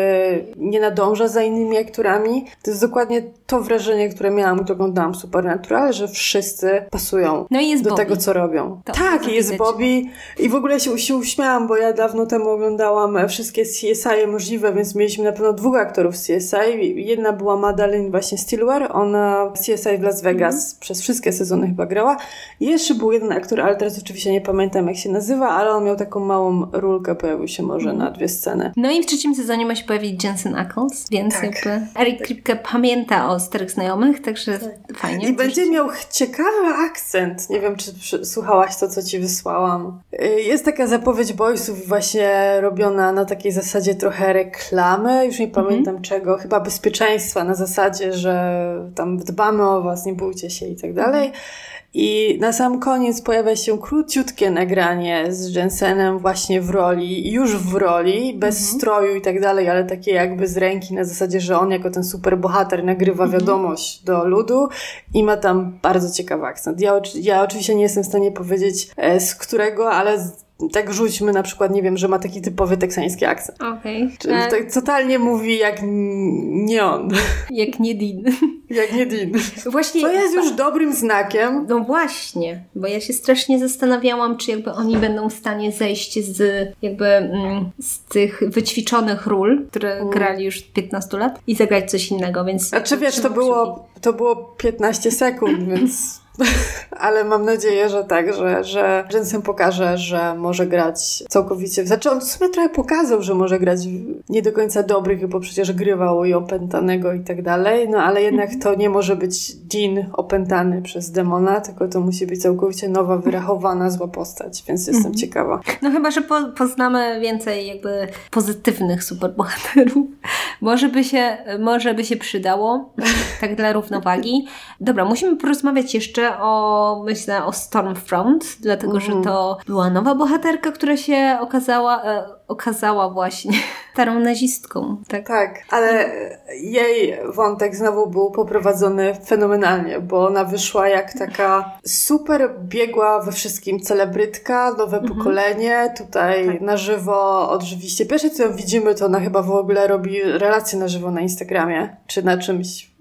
nie nadąża za innymi aktorami. To jest dokładnie to wrażenie, które miałam, gdy oglądałam Supernatural, że wszyscy pasują No i jest do Bobby. tego, co robią. To tak, i jest widać. Bobby. I w ogóle się, się uśmiałam, bo ja dawno temu oglądałam wszystkie CSI możliwe, więc mieliśmy na pewno dwóch aktorów CSI. Jedna była Madeleine właśnie Stilwell, ona CSI w Las Vegas Mhm. przez wszystkie sezony chyba grała. Jeszcze był jeden aktor, ale teraz oczywiście nie pamiętam jak się nazywa, ale on miał taką małą rulkę, pojawił się może Mhm. na dwie sceny. No i w trzecim sezonie ma się pojawić Jensen Ackles, więc Tak. jakby Eric Kripke pamięta o starych znajomych, także fajnie. I będzie miał ciekawy akcent. Nie wiem, czy słuchałaś to, co ci wysłałam. Y, Jest taka zapowiedź Boysów właśnie robiona na takiej zasadzie trochę reklamy, już nie pamiętam czego, chyba bezpieczeństwa, na zasadzie, że tam dbamy o was, nie bójcie się i tak dalej. I na sam koniec pojawia się króciutkie nagranie z Jensenem właśnie w roli, już w roli, bez stroju i tak dalej, ale takie jakby z ręki na zasadzie, że on jako ten super bohater nagrywa wiadomość do ludu i ma tam bardzo ciekawy akcent. Ja, ja oczywiście nie jestem w stanie powiedzieć e, z którego, ale z, tak rzućmy na przykład, nie wiem, że ma taki typowy teksański akcent. Okej. Czyli E, tak totalnie mówi jak nie on, Jak nie Dean. jak nie Dean. Właśnie. To jest już dobrym znakiem. No właśnie, bo ja się strasznie zastanawiałam, czy jakby oni będą w stanie zejść z jakby mm, z tych wyćwiczonych ról, które grali już 15 lat i zagrać coś innego, więc... A czy wiesz, to było, to było 15 sekund, więc... Ale mam nadzieję, że tak, że, że Jensen pokaże, że może grać całkowicie. Znaczy on w sumie trochę pokazał, że może grać nie do końca dobrych, bo przecież grywał i opętanego i tak dalej, no ale jednak to nie może być Dean opętany przez demona, tylko to musi być całkowicie nowa, wyrachowana, zła postać, więc jestem ciekawa. No chyba, że po, poznamy więcej jakby pozytywnych superbohaterów. Może by się, może by się przydało, tak dla równowagi. Dobra, musimy porozmawiać jeszcze o, myślę, o Stormfront, dlatego, że to była nowa bohaterka, która się okazała, e, okazała właśnie starą nazistką. Tak. Tak, ale jej wątek znowu był poprowadzony fenomenalnie, bo ona wyszła jak taka super biegła we wszystkim celebrytka, nowe pokolenie, tutaj Tak. na żywo oczywiście. Pierwsze co ją widzimy, to ona chyba w ogóle robi relacje na żywo na Instagramie, czy na czymś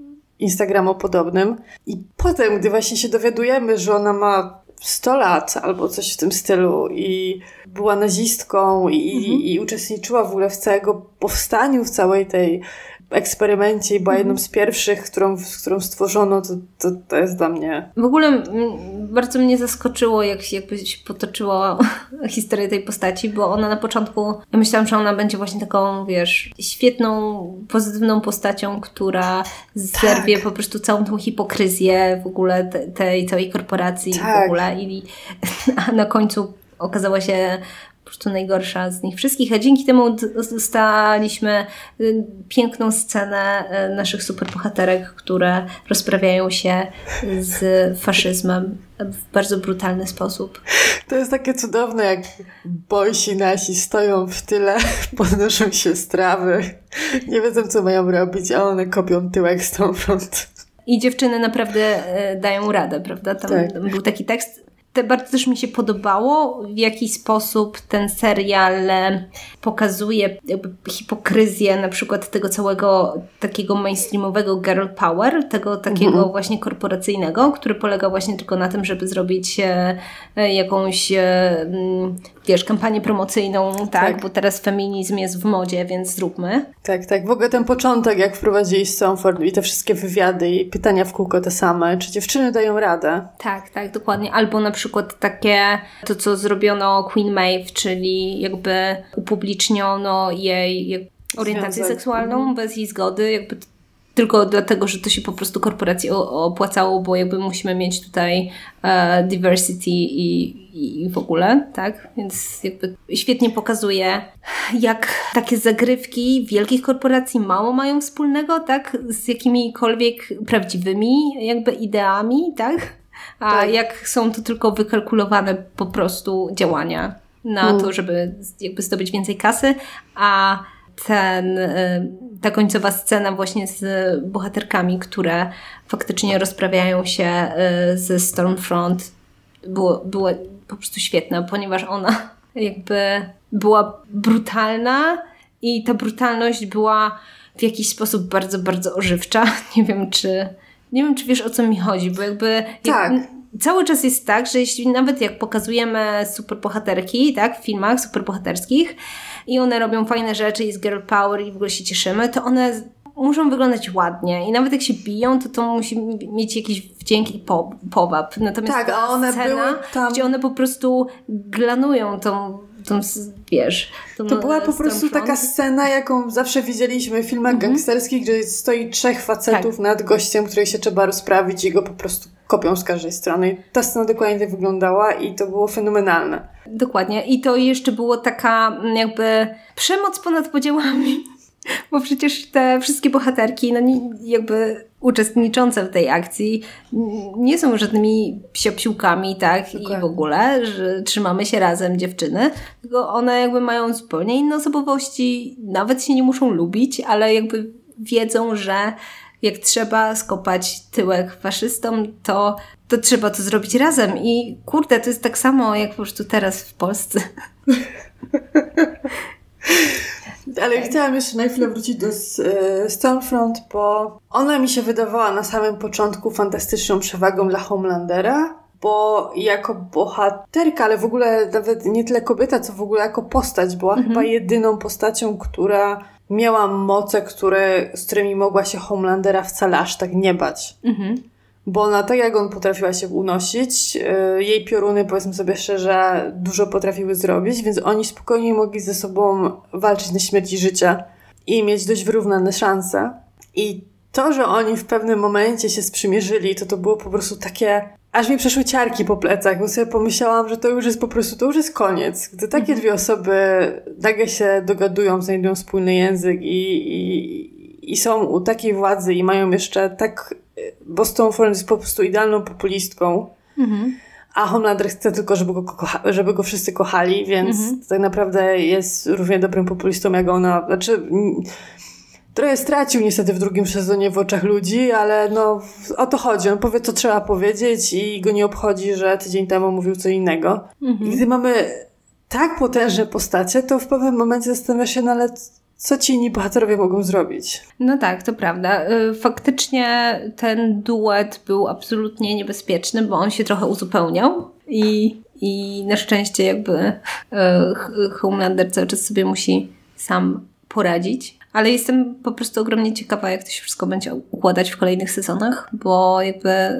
Instagramopodobnym. I potem, gdy właśnie się dowiadujemy, że ona ma 100 lat albo coś w tym stylu i była nazistką i, i uczestniczyła w ogóle w całego powstaniu, w całej tej eksperymencie i była jedną z pierwszych, którą, którą stworzono, to, to, to jest dla mnie... W ogóle bardzo mnie zaskoczyło, jak się, jakby się potoczyła historia tej postaci, bo ona na początku, ja myślałam, że ona będzie właśnie taką, wiesz, świetną, pozytywną postacią, która zerwie po prostu całą tą hipokryzję w ogóle te, tej całej korporacji w Tak. ogóle. I a na końcu okazała się po prostu najgorsza z nich wszystkich, a dzięki temu dostaliśmy y, piękną scenę y, naszych superbohaterek, które rozprawiają się z faszyzmem w bardzo brutalny sposób. To jest takie cudowne, jak boysi nasi stoją w tyle, podnoszą się z trawy, nie wiedzą co mają robić, a one kopią tyłek Stormfront. I dziewczyny naprawdę y, dają radę, prawda? Tam Tak. był taki tekst. Te, bardzo też mi się podobało, w jaki sposób ten serial e, pokazuje hipokryzję na przykład tego całego takiego mainstreamowego girl power, tego takiego mhm. właśnie korporacyjnego, który polega właśnie tylko na tym, żeby zrobić e, e, jakąś wiesz, kampanię promocyjną, tak, tak, bo teraz feminizm jest w modzie, więc zróbmy. Tak, tak. W ogóle ten początek, jak wprowadzili Stamford i te wszystkie wywiady i pytania w kółko te same, czy dziewczyny dają radę? Tak, tak, dokładnie. Albo na przykład takie, to co zrobiono Queen Maeve, czyli jakby upubliczniono jej orientację Związek. seksualną mhm. bez jej zgody, jakby tylko dlatego, że to się po prostu korporacji opłacało, bo jakby musimy mieć tutaj e, diversity i, i w ogóle, tak? Więc jakby świetnie pokazuje, jak takie zagrywki wielkich korporacji mało mają wspólnego, tak? Z jakimikolwiek prawdziwymi jakby ideami, tak? A tak. jak są to tylko wykalkulowane po prostu działania na mm. to, żeby jakby zdobyć więcej kasy, a ten, y, ta końcowa scena właśnie z bohaterkami, które faktycznie rozprawiają się y, ze Stormfront było, była po prostu świetna, ponieważ ona jakby była brutalna i ta brutalność była w jakiś sposób bardzo, bardzo ożywcza. Nie wiem, czy nie wiem, czy wiesz o co mi chodzi, bo jakby tak. Jak, cały czas jest tak, że jeśli nawet jak pokazujemy superbohaterki, tak, w filmach superbohaterskich i one robią fajne rzeczy, jest girl power i w ogóle się cieszymy, to one muszą wyglądać ładnie i nawet jak się biją, to to musi mieć jakiś wdzięk i po, powab. Natomiast tak, a one scena, były tam... gdzie one po prostu glanują tą tą, wiesz... Tą to była po prostu taka scena, jaką zawsze widzieliśmy w filmach mhm. gangsterskich, gdzie stoi trzech facetów tak. nad gościem, której się trzeba rozprawić i go po prostu kopią z każdej strony. I ta scena dokładnie tak wyglądała i to było fenomenalne. Dokładnie. I to jeszcze było taka mm, jakby przemoc ponad podziałami. Bo przecież te wszystkie bohaterki, no jakby uczestniczące w tej akcji, nie są żadnymi psiopsiłkami, tak? Dokładnie. I w ogóle, że trzymamy się razem dziewczyny, tylko one jakby mają zupełnie inne osobowości, nawet się nie muszą lubić, ale jakby wiedzą, że jak trzeba skopać tyłek faszystom, to, to trzeba to zrobić razem. I kurde, to jest tak samo jak po prostu teraz w Polsce. Ale tak. chciałam jeszcze na chwilę wrócić do e, Stormfront, bo ona mi się wydawała na samym początku fantastyczną przewagą dla Homelandera, bo jako bohaterka, ale w ogóle nawet nie tyle kobieta, co w ogóle jako postać, była mhm. chyba jedyną postacią, która miała moce, które, z którymi mogła się Homelandera wcale aż tak nie bać. Mhm. Bo ona tak jak on potrafiła się unosić, yy, jej pioruny, powiedzmy sobie szczerze, dużo potrafiły zrobić, więc oni spokojnie mogli ze sobą walczyć na śmierć i życie i mieć dość wyrównane szanse. I to, że oni w pewnym momencie się sprzymierzyli, to to było po prostu takie aż mi przeszły ciarki po plecach, bo sobie pomyślałam, że to już jest po prostu, to już jest koniec. Gdy takie mhm. dwie osoby nagle się dogadują, znajdują wspólny język i, i, i są u takiej władzy i mają jeszcze tak, bo Stoneford jest po prostu idealną populistką, mhm. a Homelander chce tylko, żeby go, kocha, żeby go wszyscy kochali, więc mhm. tak naprawdę jest równie dobrym populistą jak ona. Znaczy, Trochę stracił niestety w drugim sezonie w oczach ludzi, ale no o to chodzi. On powie, co trzeba powiedzieć i go nie obchodzi, że tydzień temu mówił co innego. Mhm. I gdy mamy tak potężne postacie, to w pewnym momencie zastanawia się, no ale co ci inni bohaterowie mogą zrobić? No tak, to prawda. Y, faktycznie ten duet był absolutnie niebezpieczny, bo on się trochę uzupełniał i, i na szczęście jakby y, Homelander cały czas sobie musi sam poradzić ale jestem po prostu ogromnie ciekawa, jak to się wszystko będzie układać w kolejnych sezonach, bo jakby,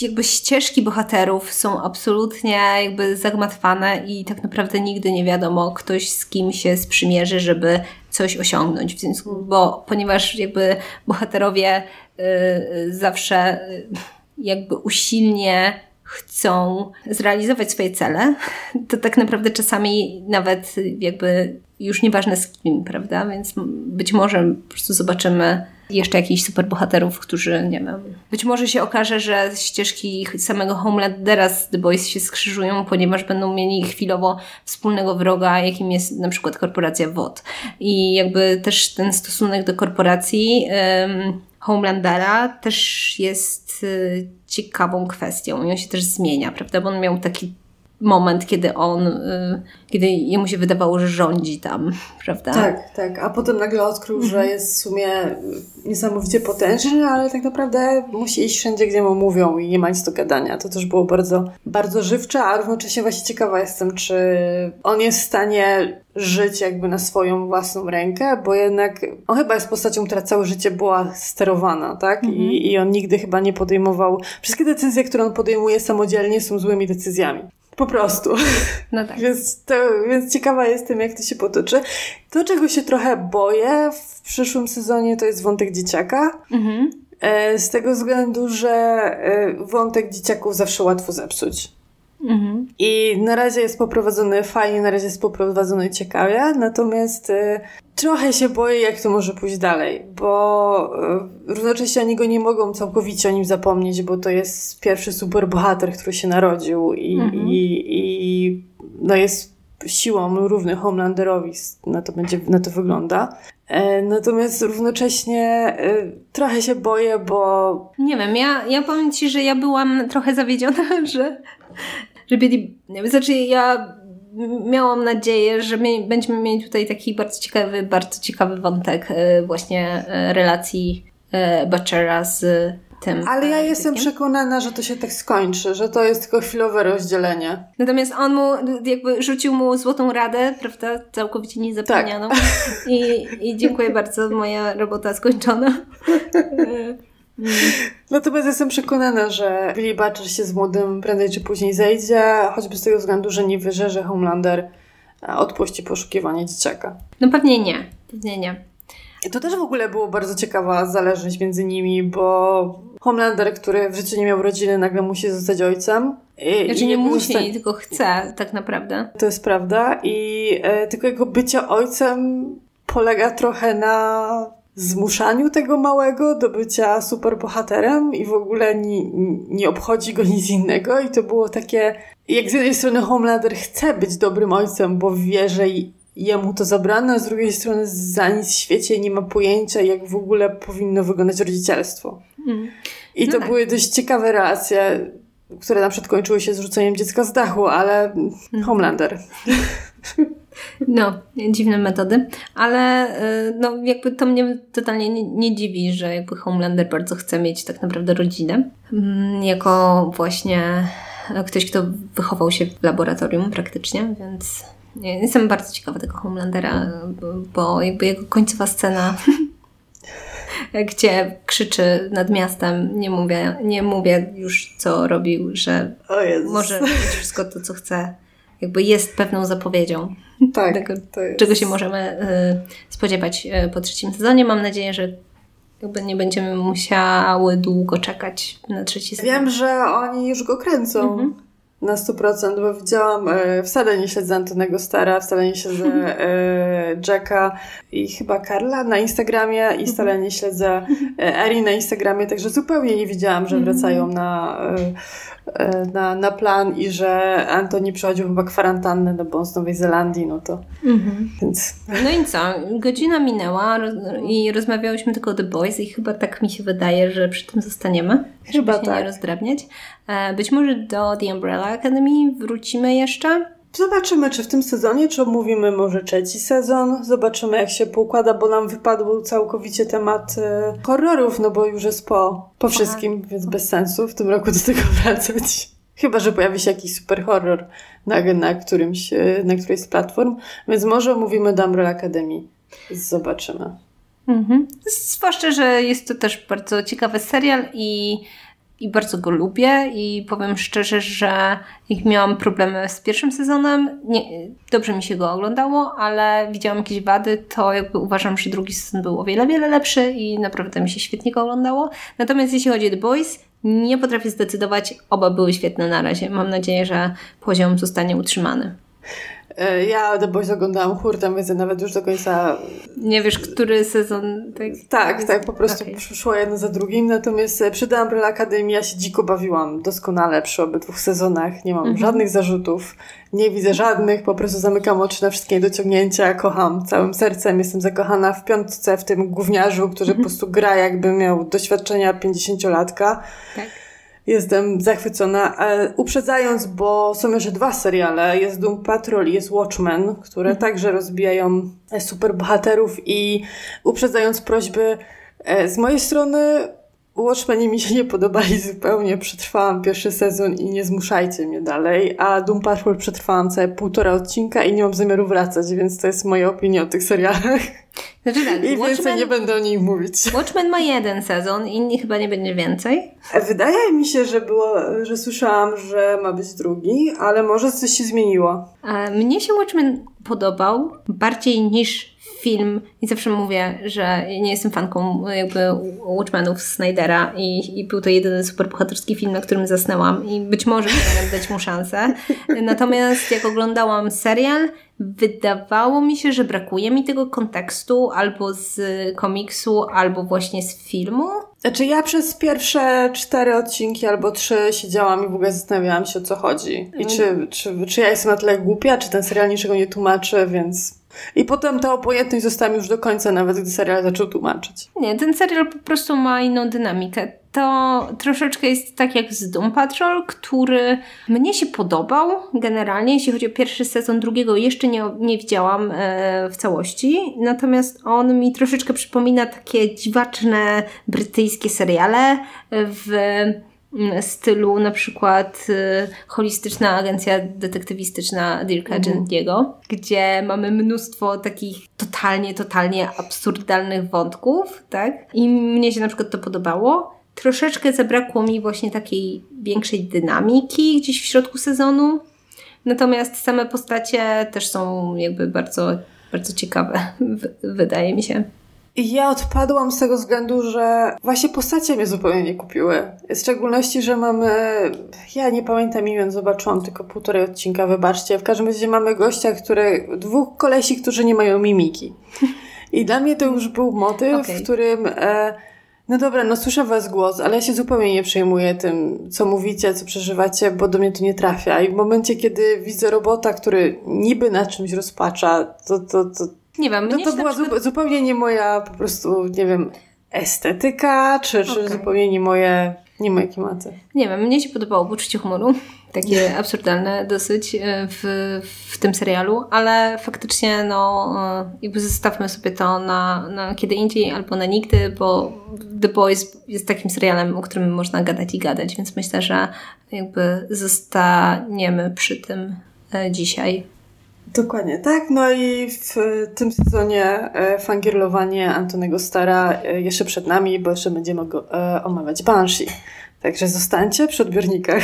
jakby ścieżki bohaterów są absolutnie jakby zagmatwane i tak naprawdę nigdy nie wiadomo, ktoś z kim się sprzymierzy, żeby coś osiągnąć. Bo ponieważ jakby bohaterowie y, zawsze y, jakby usilnie chcą zrealizować swoje cele, to tak naprawdę czasami nawet jakby już nieważne z kim, prawda? Więc być może po prostu zobaczymy jeszcze jakichś superbohaterów, którzy, nie wiem, być może się okaże, że ścieżki samego Homelandera z The Boys się skrzyżują, ponieważ będą mieli chwilowo wspólnego wroga, jakim jest na przykład korporacja WOT. I jakby też ten stosunek do korporacji Homelandera też jest y, ciekawą kwestią i on się też zmienia, prawda? Bo on miał taki moment, kiedy on, y, kiedy jemu się wydawało, że rządzi tam, prawda? Tak, tak. A potem nagle odkrył, mhm. że jest w sumie niesamowicie potężny, ale tak naprawdę musi iść wszędzie, gdzie mu mówią i nie ma nic do gadania. To też było bardzo, bardzo żywcze, a równocześnie właśnie ciekawa jestem, czy on jest w stanie żyć jakby na swoją własną rękę, bo jednak on chyba jest postacią, która całe życie była sterowana, tak? Mhm. I, I on nigdy chyba nie podejmował. Wszystkie decyzje, które on podejmuje samodzielnie są złymi decyzjami. Po prostu. No tak. więc, to, więc ciekawa jestem, jak to się potoczy. To, czego się trochę boję w przyszłym sezonie, to jest wątek dzieciaka. Mhm. E, z tego względu, że e, wątek dzieciaków zawsze łatwo zepsuć. Mhm. I na razie jest poprowadzony fajnie, na razie jest poprowadzony ciekawie, natomiast y, trochę się boję, jak to może pójść dalej, bo y, równocześnie oni go nie mogą całkowicie o nim zapomnieć, bo to jest pierwszy superbohater, który się narodził i, mhm. i, i no jest siłą równy Homelanderowi, na to, będzie, na to wygląda. E, natomiast równocześnie e, trochę się boję, bo. Nie wiem, ja, ja powiem Ci, że ja byłam trochę zawiedziona, że że byli, znaczy ja miałam nadzieję, że my będziemy mieli tutaj taki bardzo ciekawy, bardzo ciekawy wątek e, właśnie e, relacji e, Butchera z tym. Ale ja jestem przekonana, że to się tak skończy, że to jest tylko chwilowe rozdzielenie. Natomiast on mu jakby rzucił mu złotą radę, prawda, całkowicie niezapomnianą. Tak. I, I dziękuję bardzo, moja robota skończona. Natomiast jestem przekonana, że Billy Butcher się z młodym prędzej czy później zejdzie, choćby z tego względu, że nie wierzę, że Homelander e, odpuści poszukiwanie dzieciaka. No pewnie nie. Pewnie nie. To też w ogóle było bardzo ciekawa zależność między nimi, bo Homelander, który w życiu nie miał rodziny, nagle musi zostać ojcem. I, znaczy nie musi, tylko chce, tak naprawdę. To jest prawda. I e, tylko jego bycie ojcem polega trochę na zmuszaniu tego małego do bycia superbohaterem i w ogóle nie, nie obchodzi go nic innego i to było takie, jak z jednej strony Homelander chce być dobrym ojcem, bo wie, że jemu to zabrano, a z drugiej strony za nic w świecie nie ma pojęcia, jak w ogóle powinno wyglądać rodzicielstwo. Mm. I no to tak. były dość ciekawe relacje, które na przykład kończyły się zrzuceniem dziecka z dachu, ale mm. Homelander. No, dziwne metody, ale y, no, jakby to mnie totalnie nie, nie, dziwi, że jakby Homelander bardzo chce mieć tak naprawdę rodzinę. Mm, jako właśnie ktoś, kto wychował się w laboratorium praktycznie, więc jestem bardzo ciekawa tego Homelandera, bo jakby jego końcowa scena gdzie krzyczy nad miastem, nie mówię, nie mówię już co robił, że może robić wszystko to, co chce. Jakby jest pewną zapowiedzią tak, tego, czego się możemy y, spodziewać y, po trzecim sezonie. Mam nadzieję, że jakby nie będziemy musiały długo czekać na trzeci sezon. Wiem, że oni już go kręcą. Mhm. Na 100%, bo widziałam, e, wcale nie śledzę Antonego Stara, wcale nie śledzę e, Jacka i chyba Karla na Instagramie i wcale nie śledzę e, Eri na Instagramie, także zupełnie nie widziałam, że mhm. wracają na na, na plan i że Antoni przechodził chyba kwarantannę, no bo on z Nowej Zelandii, no to mhm. więc... No i co? Godzina minęła i rozmawiałyśmy tylko o The Boys i chyba tak mi się wydaje, że przy tym zostaniemy. Chyba żeby się tak. nie rozdrabniać. E, być może do The Umbrella Academy wrócimy jeszcze. Zobaczymy, czy w tym sezonie, czy omówimy może trzeci sezon. Zobaczymy, jak się poukłada, bo nam wypadł całkowicie temat e, horrorów, no bo już jest po, po wszystkim, więc bez sensu w tym roku do tego wracać. Chyba, że pojawi się jakiś super horror na, na, którymś, e, na którejś z platform, więc może omówimy The Umbrella Academy. Zobaczymy. Mhm. Zwłaszcza, że jest to też bardzo ciekawy serial i i bardzo go lubię i powiem szczerze, że jak miałam problemy z pierwszym sezonem, nie, dobrze mi się go oglądało, ale widziałam jakieś wady, to jakby uważam, że drugi sezon był o wiele, wiele lepszy i naprawdę mi się świetnie go oglądało. Natomiast jeśli chodzi o The Boys, nie potrafię zdecydować, oba były świetne na razie. Mam nadzieję, że poziom zostanie utrzymany. E, ja The Boys oglądałam hurtem, więc ja nawet już do końca... Nie wiesz, który sezon... Tak, tak, tak po prostu okay. szło jedno za drugim. Natomiast przy The Umbrella Academy ja się dziko bawiłam doskonale przy obydwu sezonach. Nie mam mhm. żadnych zarzutów, nie widzę żadnych, po prostu zamykam oczy na wszystkie dociągnięcia. Kocham całym sercem, jestem zakochana w piątce, w tym gówniarzu, który po prostu gra jakby miał doświadczenia 50-latka. Tak jestem zachwycona. E, uprzedzając, bo są jeszcze dwa seriale. Jest Doom Patrol i jest Watchmen, które mhm. także rozbijają e, superbohaterów i uprzedzając prośby e, z mojej strony Watchmeni mi się nie podobali zupełnie. Przetrwałam pierwszy sezon i nie zmuszajcie mnie dalej. A Doom Patrol przetrwałam całe półtora odcinka i nie mam zamiaru wracać, więc to jest moja opinia o tych serialach. Znaczy tak, I Watchmen, więcej nie będę o nich mówić. Watchmen ma jeden sezon, inni chyba nie będzie więcej. Wydaje mi się, że było, że słyszałam, że ma być drugi, ale może coś się zmieniło. Mnie się Watchmen podobał bardziej niż film i zawsze mówię, że nie jestem fanką jakby Watchmenów Snydera i, i był to jedyny superbohaterski film, na którym zasnęłam i być może powinnam dać mu szansę. Natomiast jak oglądałam serial, wydawało mi się, że brakuje mi tego kontekstu albo z komiksu, albo właśnie z filmu. Znaczy ja przez pierwsze cztery odcinki albo trzy siedziałam i w ogóle zastanawiałam się o co chodzi. I czy, czy, czy ja jestem na tyle głupia, czy ten serial niczego nie tłumaczy, więc i potem ta obojętność została już do końca, nawet gdy serial zaczął tłumaczyć. Nie, ten serial po prostu ma inną dynamikę. To troszeczkę jest tak jak z Doom Patrol, który mnie się podobał generalnie, jeśli chodzi o pierwszy sezon, drugiego jeszcze nie, nie widziałam e, w całości. Natomiast on mi troszeczkę przypomina takie dziwaczne brytyjskie seriale w stylu na przykład y, holistyczna agencja detektywistyczna Dirka mhm. Gentiego, gdzie mamy mnóstwo takich totalnie, totalnie absurdalnych wątków, tak? I mnie się na przykład to podobało. Troszeczkę zabrakło mi właśnie takiej większej dynamiki gdzieś w środku sezonu. Natomiast same postacie też są jakby bardzo, bardzo ciekawe, wydaje mi się. I ja odpadłam z tego względu, że właśnie postacie mnie zupełnie nie kupiły. W szczególności, że mamy. Ja nie pamiętam imion, zobaczyłam tylko półtorej odcinka, wybaczcie. W każdym razie mamy gościa, który. dwóch kolesi, którzy nie mają mimiki. I dla mnie to już był motyw, okay. w którym. E, no dobra, no słyszę was głos, ale ja się zupełnie nie przejmuję tym, co mówicie, co przeżywacie, bo do mnie to nie trafia. I w momencie, kiedy widzę robota, który niby na czymś rozpacza, to, to, to, nie wiem, no to była przykład... zupełnie nie moja po prostu, nie wiem, estetyka, czy, czy okay. zupełnie nie moje, nie moje klimaty. Nie wiem, mnie się podobało poczucie humoru. Takie absurdalne dosyć e, w, w tym serialu, ale faktycznie no e, jakby zostawmy sobie to na, na kiedy indziej albo na nigdy, bo The Boys jest takim serialem, o którym można gadać i gadać, więc myślę, że jakby zostaniemy przy tym e, dzisiaj. Dokładnie, tak. No i w tym sezonie e, fangirlowanie Antonego Stara e, jeszcze przed nami, bo jeszcze będziemy go, e, omawiać Banshee. Także zostańcie przy odbiornikach.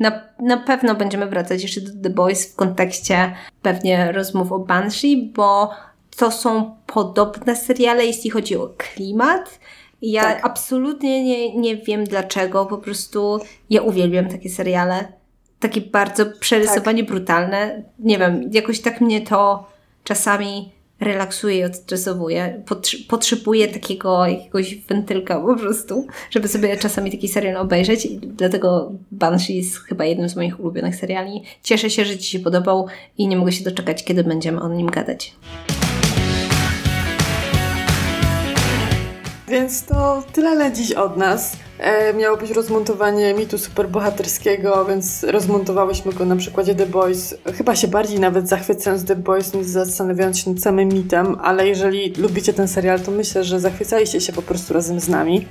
Na, na pewno będziemy wracać jeszcze do The Boys w kontekście pewnie rozmów o Banshee, bo to są podobne seriale, jeśli chodzi o klimat. Ja tak. absolutnie nie, nie wiem dlaczego, po prostu ja uwielbiam takie seriale takie bardzo przerysowanie tak. brutalne. Nie wiem, jakoś tak mnie to czasami relaksuje i odstresowuje. potrzebuję takiego jakiegoś wentylka po prostu, żeby sobie czasami taki serial obejrzeć i dlatego Banshee jest chyba jednym z moich ulubionych seriali. Cieszę się, że Ci się podobał i nie mogę się doczekać, kiedy będziemy o nim gadać. Więc to tyle na dziś od nas. E, miało być rozmontowanie mitu superbohaterskiego, więc rozmontowałyśmy go na przykładzie The Boys. Chyba się bardziej nawet zachwycając The Boys niż zastanawiając się nad samym mitem, ale jeżeli lubicie ten serial, to myślę, że zachwycaliście się po prostu razem z nami.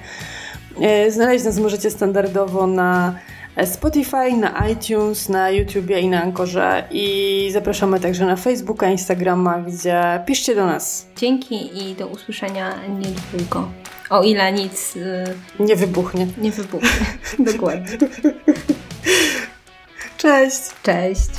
E, znaleźć nas możecie standardowo na Spotify, na iTunes, na YouTubie i na Ankorze i zapraszamy także na Facebooka, Instagrama, gdzie piszcie do nas. Dzięki i do usłyszenia niedługo. O ile nic... Yy, nie wybuchnie. Nie wybuchnie, dokładnie. Cześć. Cześć.